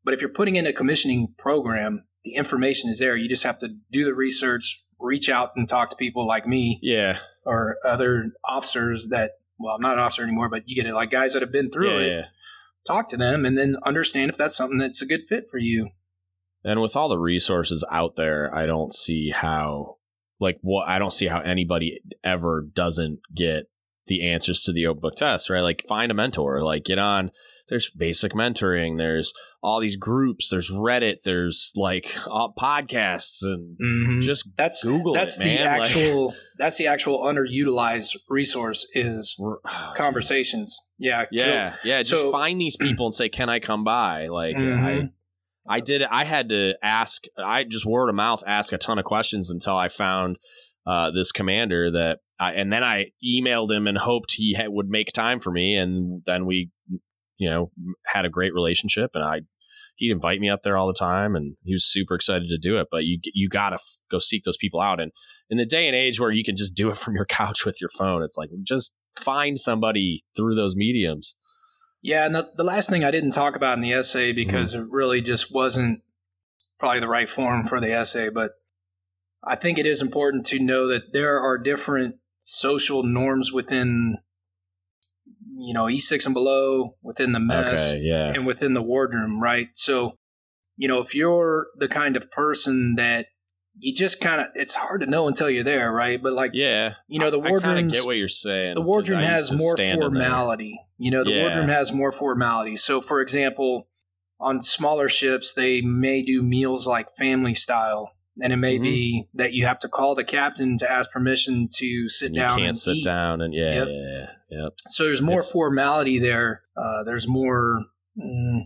But if you're putting in a commissioning program, the information is there. You just have to do the research, reach out and talk to people like me Yeah. or other officers that. Well, I'm not an officer anymore, but you get it like guys that have been through yeah, it. yeah. Talk to them and then understand if that's something that's a good fit for you. And with all the resources out there, I don't see how, like, what I don't see how anybody ever doesn't get the answers to the open book test, right? Like, find a mentor, like, get on. There's basic mentoring. There's all these groups. There's Reddit. There's like uh, podcasts and Mm-hmm. just that's Google that's it, the man. Like- actual that's the actual underutilized resource is conversations. Yeah, Yeah, yeah. Just so- find these people and say, "Can I come by?" Like Mhm. I, I did. I had to ask. I just word of mouth ask a ton of questions until I found uh, this commander that, I, and then I emailed him and hoped he had, would make time for me, and then we, you know, had a great relationship, and I. He'd invite me up there all the time, and he was super excited to do it. But you you gotta f- go seek those people out, and in the day and age where you can just do it from your couch with your phone, it's like just find somebody through those mediums. Yeah, and the, the last thing I didn't talk about in the essay because Mm-hmm. it really just wasn't probably the right form for the essay, but I think it is important to know that there are different social norms within, you know, E6 and below, within the mess, Okay, yeah. and within the wardroom, right? So, you know, if you're the kind of person that you just kind of, it's hard to know until you're there, right? But like, Yeah. you know, the I kind get what you're saying. the wardroom has more stand in there. formality. You know, the Yeah. wardroom has more formality. So, for example, on smaller ships, they may do meals like family style. And it may Mhm. be that you have to call the captain to ask permission to sit And you down can't sit eat. down and yeah, Yep. yeah, yeah, yep. So there's more It's- formality there. Uh, there's more, mm,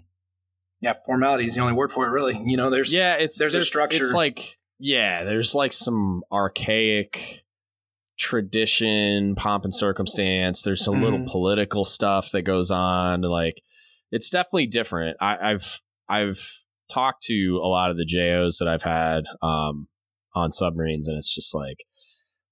yeah, formality is the only word for it, really. You know, there's yeah, it's there's a structure. It's like yeah, there's like some archaic tradition, pomp and circumstance. There's a little Mhm. political stuff that goes on. Like it's definitely different. I, I've I've talked to a lot of the JOs that I've had um, on submarines, and it's just like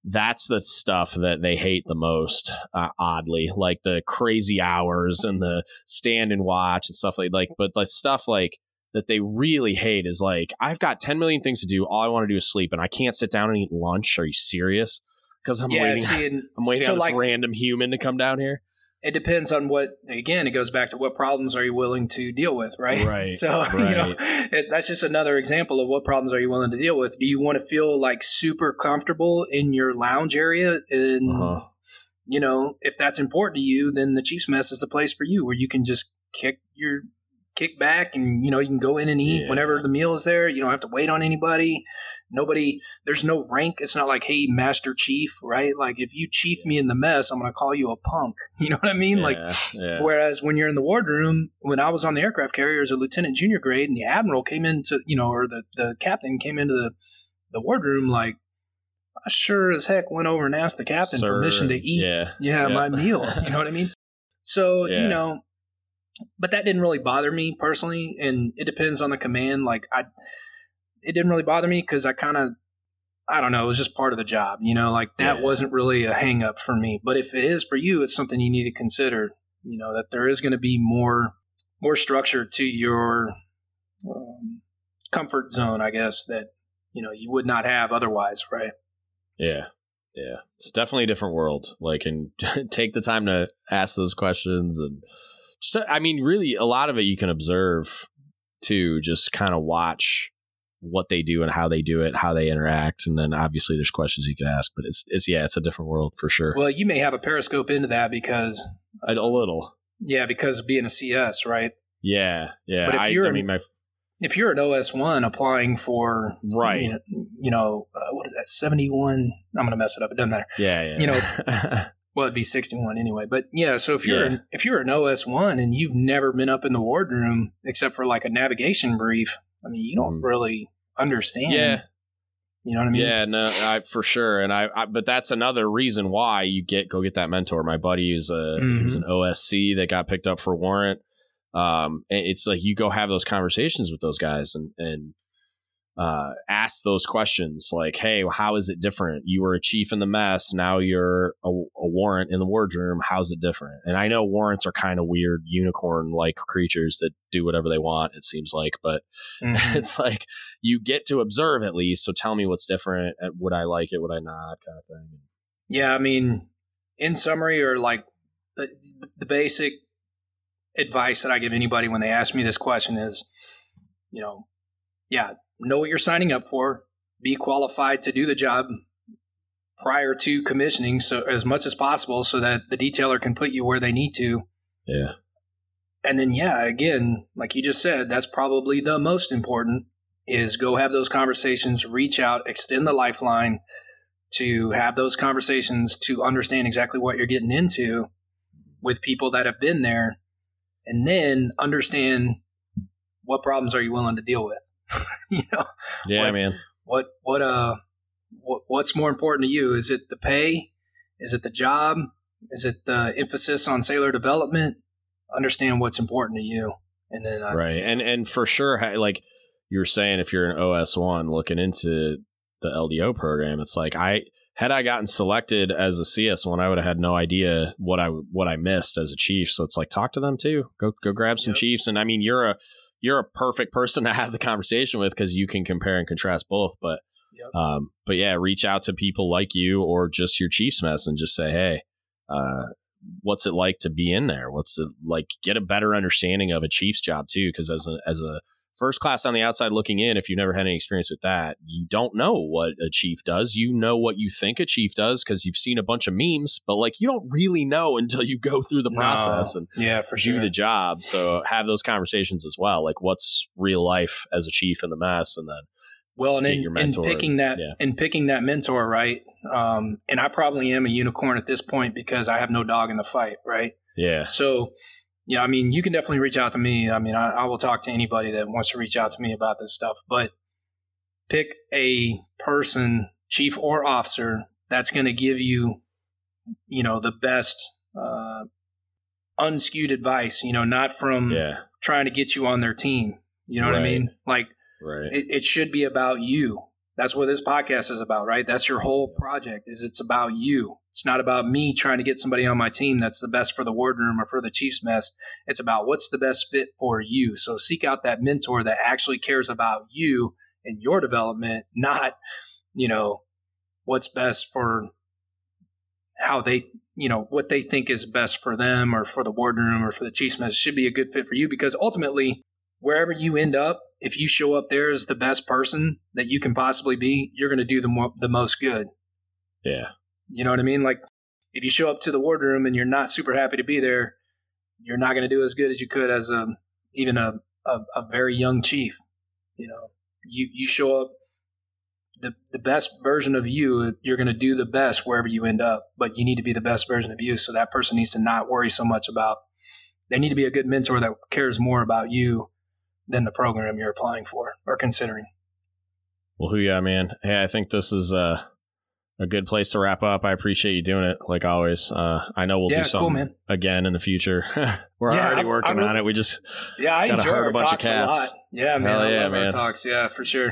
that's the stuff that they hate the most. Uh, oddly, like the crazy hours and the stand and watch and stuff like like, but the stuff like that they really hate is like I've got 10 million things to do. All I want to do is sleep, and I can't sit down and eat lunch. Are you serious? Because I'm yeah, waiting. see, I'm waiting so, on this like- random human to come down here. It depends on what again it goes back to what problems are you willing to deal with right? Right, so you know it, that's just another example of what problems are you willing to deal with. Do you want to feel like super comfortable in your lounge area? And Uh-huh. you know if that's important to you then the chief's mess is the place for you where you can just kick your kick back and you know you can go in and eat Yeah. whenever the meal is there you don't have to wait on anybody nobody there's no rank it's not like hey master chief right like if you chief me in the mess i'm gonna call you a punk you know what i mean like Yeah, yeah. Whereas when you're in the wardroom, when I was on the aircraft carrier as a lieutenant junior grade, and the admiral came into, you know, or the, the captain came into the, the wardroom, like I sure as heck went over and asked the captain Sir, permission to eat, Yeah, yeah, Yeah. my meal. You know what I mean? So Yeah. you know, but that didn't really bother me personally, and it depends on the command. Like I, it didn't really bother me because I kind of. I don't know. It was just part of the job, you know. Like that Yeah. wasn't really a hang up for me. But if it is for you, it's something you need to consider you know that there is going to be more more structure to your um, comfort zone i guess that you know you would not have otherwise right Yeah. Yeah. It's definitely a different world. Like, and take the time to ask those questions. And I mean, really, a lot of it you can observe too, just kind of watch what they do and how they do it, how they interact. And then obviously there's questions you can ask, but it's, it's, yeah, it's a different world for sure. well you may have a periscope into that because a, a little. yeah because being a cs right Yeah. Yeah. But if I, you're I an- mean, my, if you're an os1 applying for right. you know, you know uh, what is that 71 i'm gonna mess it up it doesn't matter yeah. Yeah. you know, well it'd be 61 anyway but yeah so if you're Yeah. an, if you're an os1 and you've never been up in the wardroom except for like a navigation brief i mean you don't Mm. really understand yeah. you know what i mean yeah, no, I, for sure, and I, I, but that's another reason why you get go get that mentor. My buddy is a he was an OSC that got picked up for warrant. Um, and it's like you go have those conversations with those guys and and uh, ask those questions like, hey, how is it different? You were a chief in the mess, now you're a, a warrant in the wardroom. How's it different? And I know warrants are kind of weird unicorn like creatures that do whatever they want. It seems like, but Mhm. it's like you get to observe at least. So tell me what's different. uh, Would I like it? Would I not? Kind of thing. Yeah, I mean, in summary, or like the, the basic advice that I give anybody when they ask me this question is, you know, yeah, know what you're signing up for, be qualified to do the job prior to commissioning, so as much as possible, so that the detailer can put you where they need to. Yeah. And then, yeah, again, like you just said, that's probably the most important is go have those conversations, reach out, extend the lifeline to have those conversations to understand exactly what you're getting into with people that have been there and then understand what problems are you willing to deal with. you know, Yeah, What- man. what what uh what, what's more important to you? Is it the pay? Is it the job? Is it the emphasis on sailor development? Understand what's important to you, and then uh, Right. And and for sure, like you were saying, if you're an OS one looking into the LDO program, it's like I had I gotten selected as a CS1, I would have had no idea what I what I missed as a chief. So it's like talk to them too. Go go grab some yep. chiefs. And I mean, you're a you're a perfect person to have the conversation with because you can compare and contrast both. But yep. um, but yeah, reach out to people like you or just your chiefs mess and just say, hey, uh, what's it like to be in there? What's it like? Get a better understanding of a chief's job too, because as a as a first class on the outside looking in, if you've never had any experience with that, you don't know what a chief does. You know what you think a chief does because you've seen a bunch of memes, but like you don't really know until you go through the process no. and yeah, for do sure. the job. So have those conversations as well. Like what's real life as a chief in the mess, and then well, and in, in, picking and, that yeah. in picking that mentor, right? Um, and I probably am a unicorn at this point because I have no dog in the fight, right? Yeah. So yeah, I mean, you can definitely reach out to me. I mean, I, I, will talk to anybody that wants to reach out to me about this stuff, but pick a person, chief or officer, that's going to give you, you know, the best, uh, unskewed advice, you know, not from yeah. trying to get you on their team. You know right. what I mean? Like, right. it, it should be about you. That's what this podcast is about, right? That's your whole project is it's about you. It's not about me trying to get somebody on my team that's the best for the wardroom or for the Chiefs mess. It's about what's the best fit for you. So seek out that mentor that actually cares about you and your development, not, you know, what's best for how they, you know, what they think is best for them or for the wardroom or for the Chiefs mess. Should be a good fit for you because ultimately, wherever you end up, if you show up there as the best person that you can possibly be, you're going to do the, mo- the most good. Yeah. You know what I mean? Like if you show up to the wardroom and you're not super happy to be there, you're not going to do as good as you could as a even a, a, a very young chief. You know, you you show up the the best version of you. You're going to do the best wherever you end up, but you need to be the best version of you. So that person needs to not worry so much about. They need to be a good mentor that cares more about you than the program you're applying for or considering. Well, who yeah, man. Hey, I think this is uh a good place to wrap up. I appreciate you doing it, like always. Uh, I know we'll yeah, do something cool, again in the future. We're yeah, already working really, on it. We just yeah, I enjoy our talks a, a, lot. Yeah, man, Hell I yeah, love man. our talks. Yeah, for sure.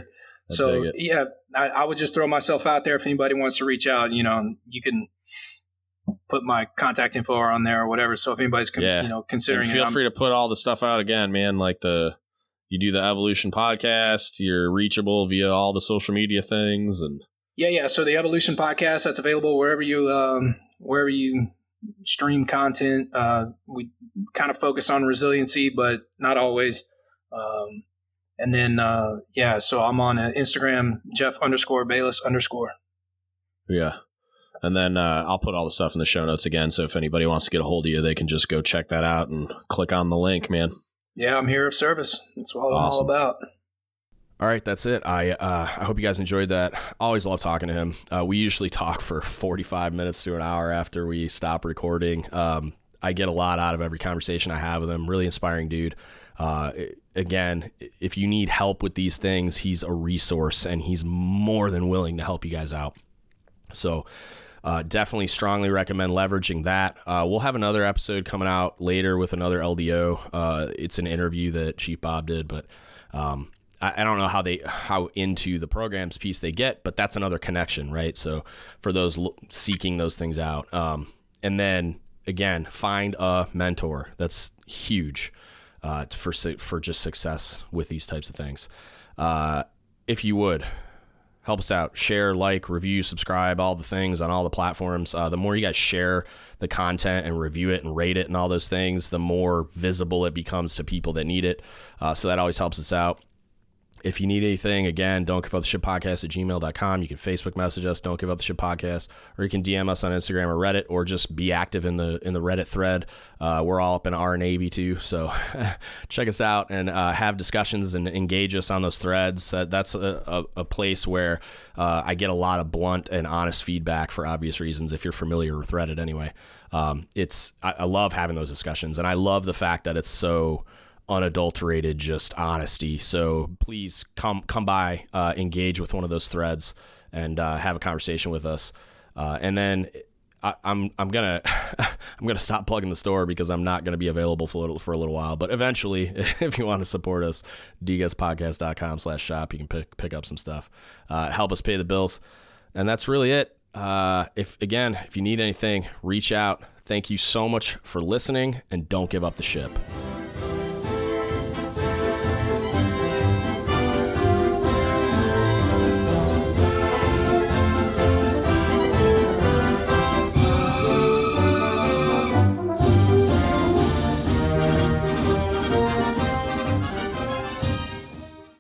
I so yeah, I, I, would just throw myself out there if anybody wants to reach out. You know, you can put my contact info on there or whatever. So if anybody's con- yeah. you know considering, and feel it, free to put all the stuff out again, man. Like the you do the evolution podcast. You're reachable via all the social media things and yeah, yeah. So the Evolution podcast that's available wherever you um, wherever you stream content. Uh, we kind of focus on resiliency, but not always. Um, and then uh, yeah, so I'm on uh, Instagram, Jeff underscore Bayless underscore. Yeah. And then uh, I'll put all the stuff in the show notes again. So if anybody wants to get a hold of you, they can just go check that out and click on the link, man. Yeah, I'm here of service. That's what awesome. I'm all about. All right, that's it. I uh, I hope you guys enjoyed that. Always love talking to him. Uh, we usually talk for 45 minutes to an hour after we stop recording. Um, I get a lot out of every conversation I have with him. Really inspiring dude. Uh, again, if you need help with these things, he's a resource and he's more than willing to help you guys out. So, uh, definitely strongly recommend leveraging that. Uh, we'll have another episode coming out later with another LDO. Uh, it's an interview that Chief Bob did, but um, I, don't know how they how into the programs piece they get, but that's another connection, right? So for those seeking those things out, um, and then again, find a mentor. That's huge uh, for for just success with these types of things. Uh, if you would help us out, share, like, review, subscribe, all the things on all the platforms. Uh, the more you guys share the content and review it and rate it and all those things, the more visible it becomes to people that need it. Uh, so that always helps us out. If you need anything, again, don't give up the ship podcast at gmail.com. You can Facebook message us, don't give up the ship podcast, or you can DM us on Instagram or Reddit, or just be active in the in the Reddit thread. Uh, we're all up in our Navy too, so check us out and uh, have discussions and engage us on those threads. Uh, that's a, a, a, place where uh, I get a lot of blunt and honest feedback for obvious reasons. If you're familiar with Reddit, anyway, um, it's I, I love having those discussions, and I love the fact that it's so unadulterated just honesty. So please come come by, uh, engage with one of those threads, and uh, have a conversation with us. Uh, and then I, am I'm, I'm gonna I'm gonna stop plugging the store because I'm not gonna be available for a little, for a little while. But eventually, if you want to support us, dgutspodcast.com slash shop, you can pick pick up some stuff, uh, help us pay the bills, and that's really it. Uh, if again, if you need anything, reach out. Thank you so much for listening, and don't give up the ship.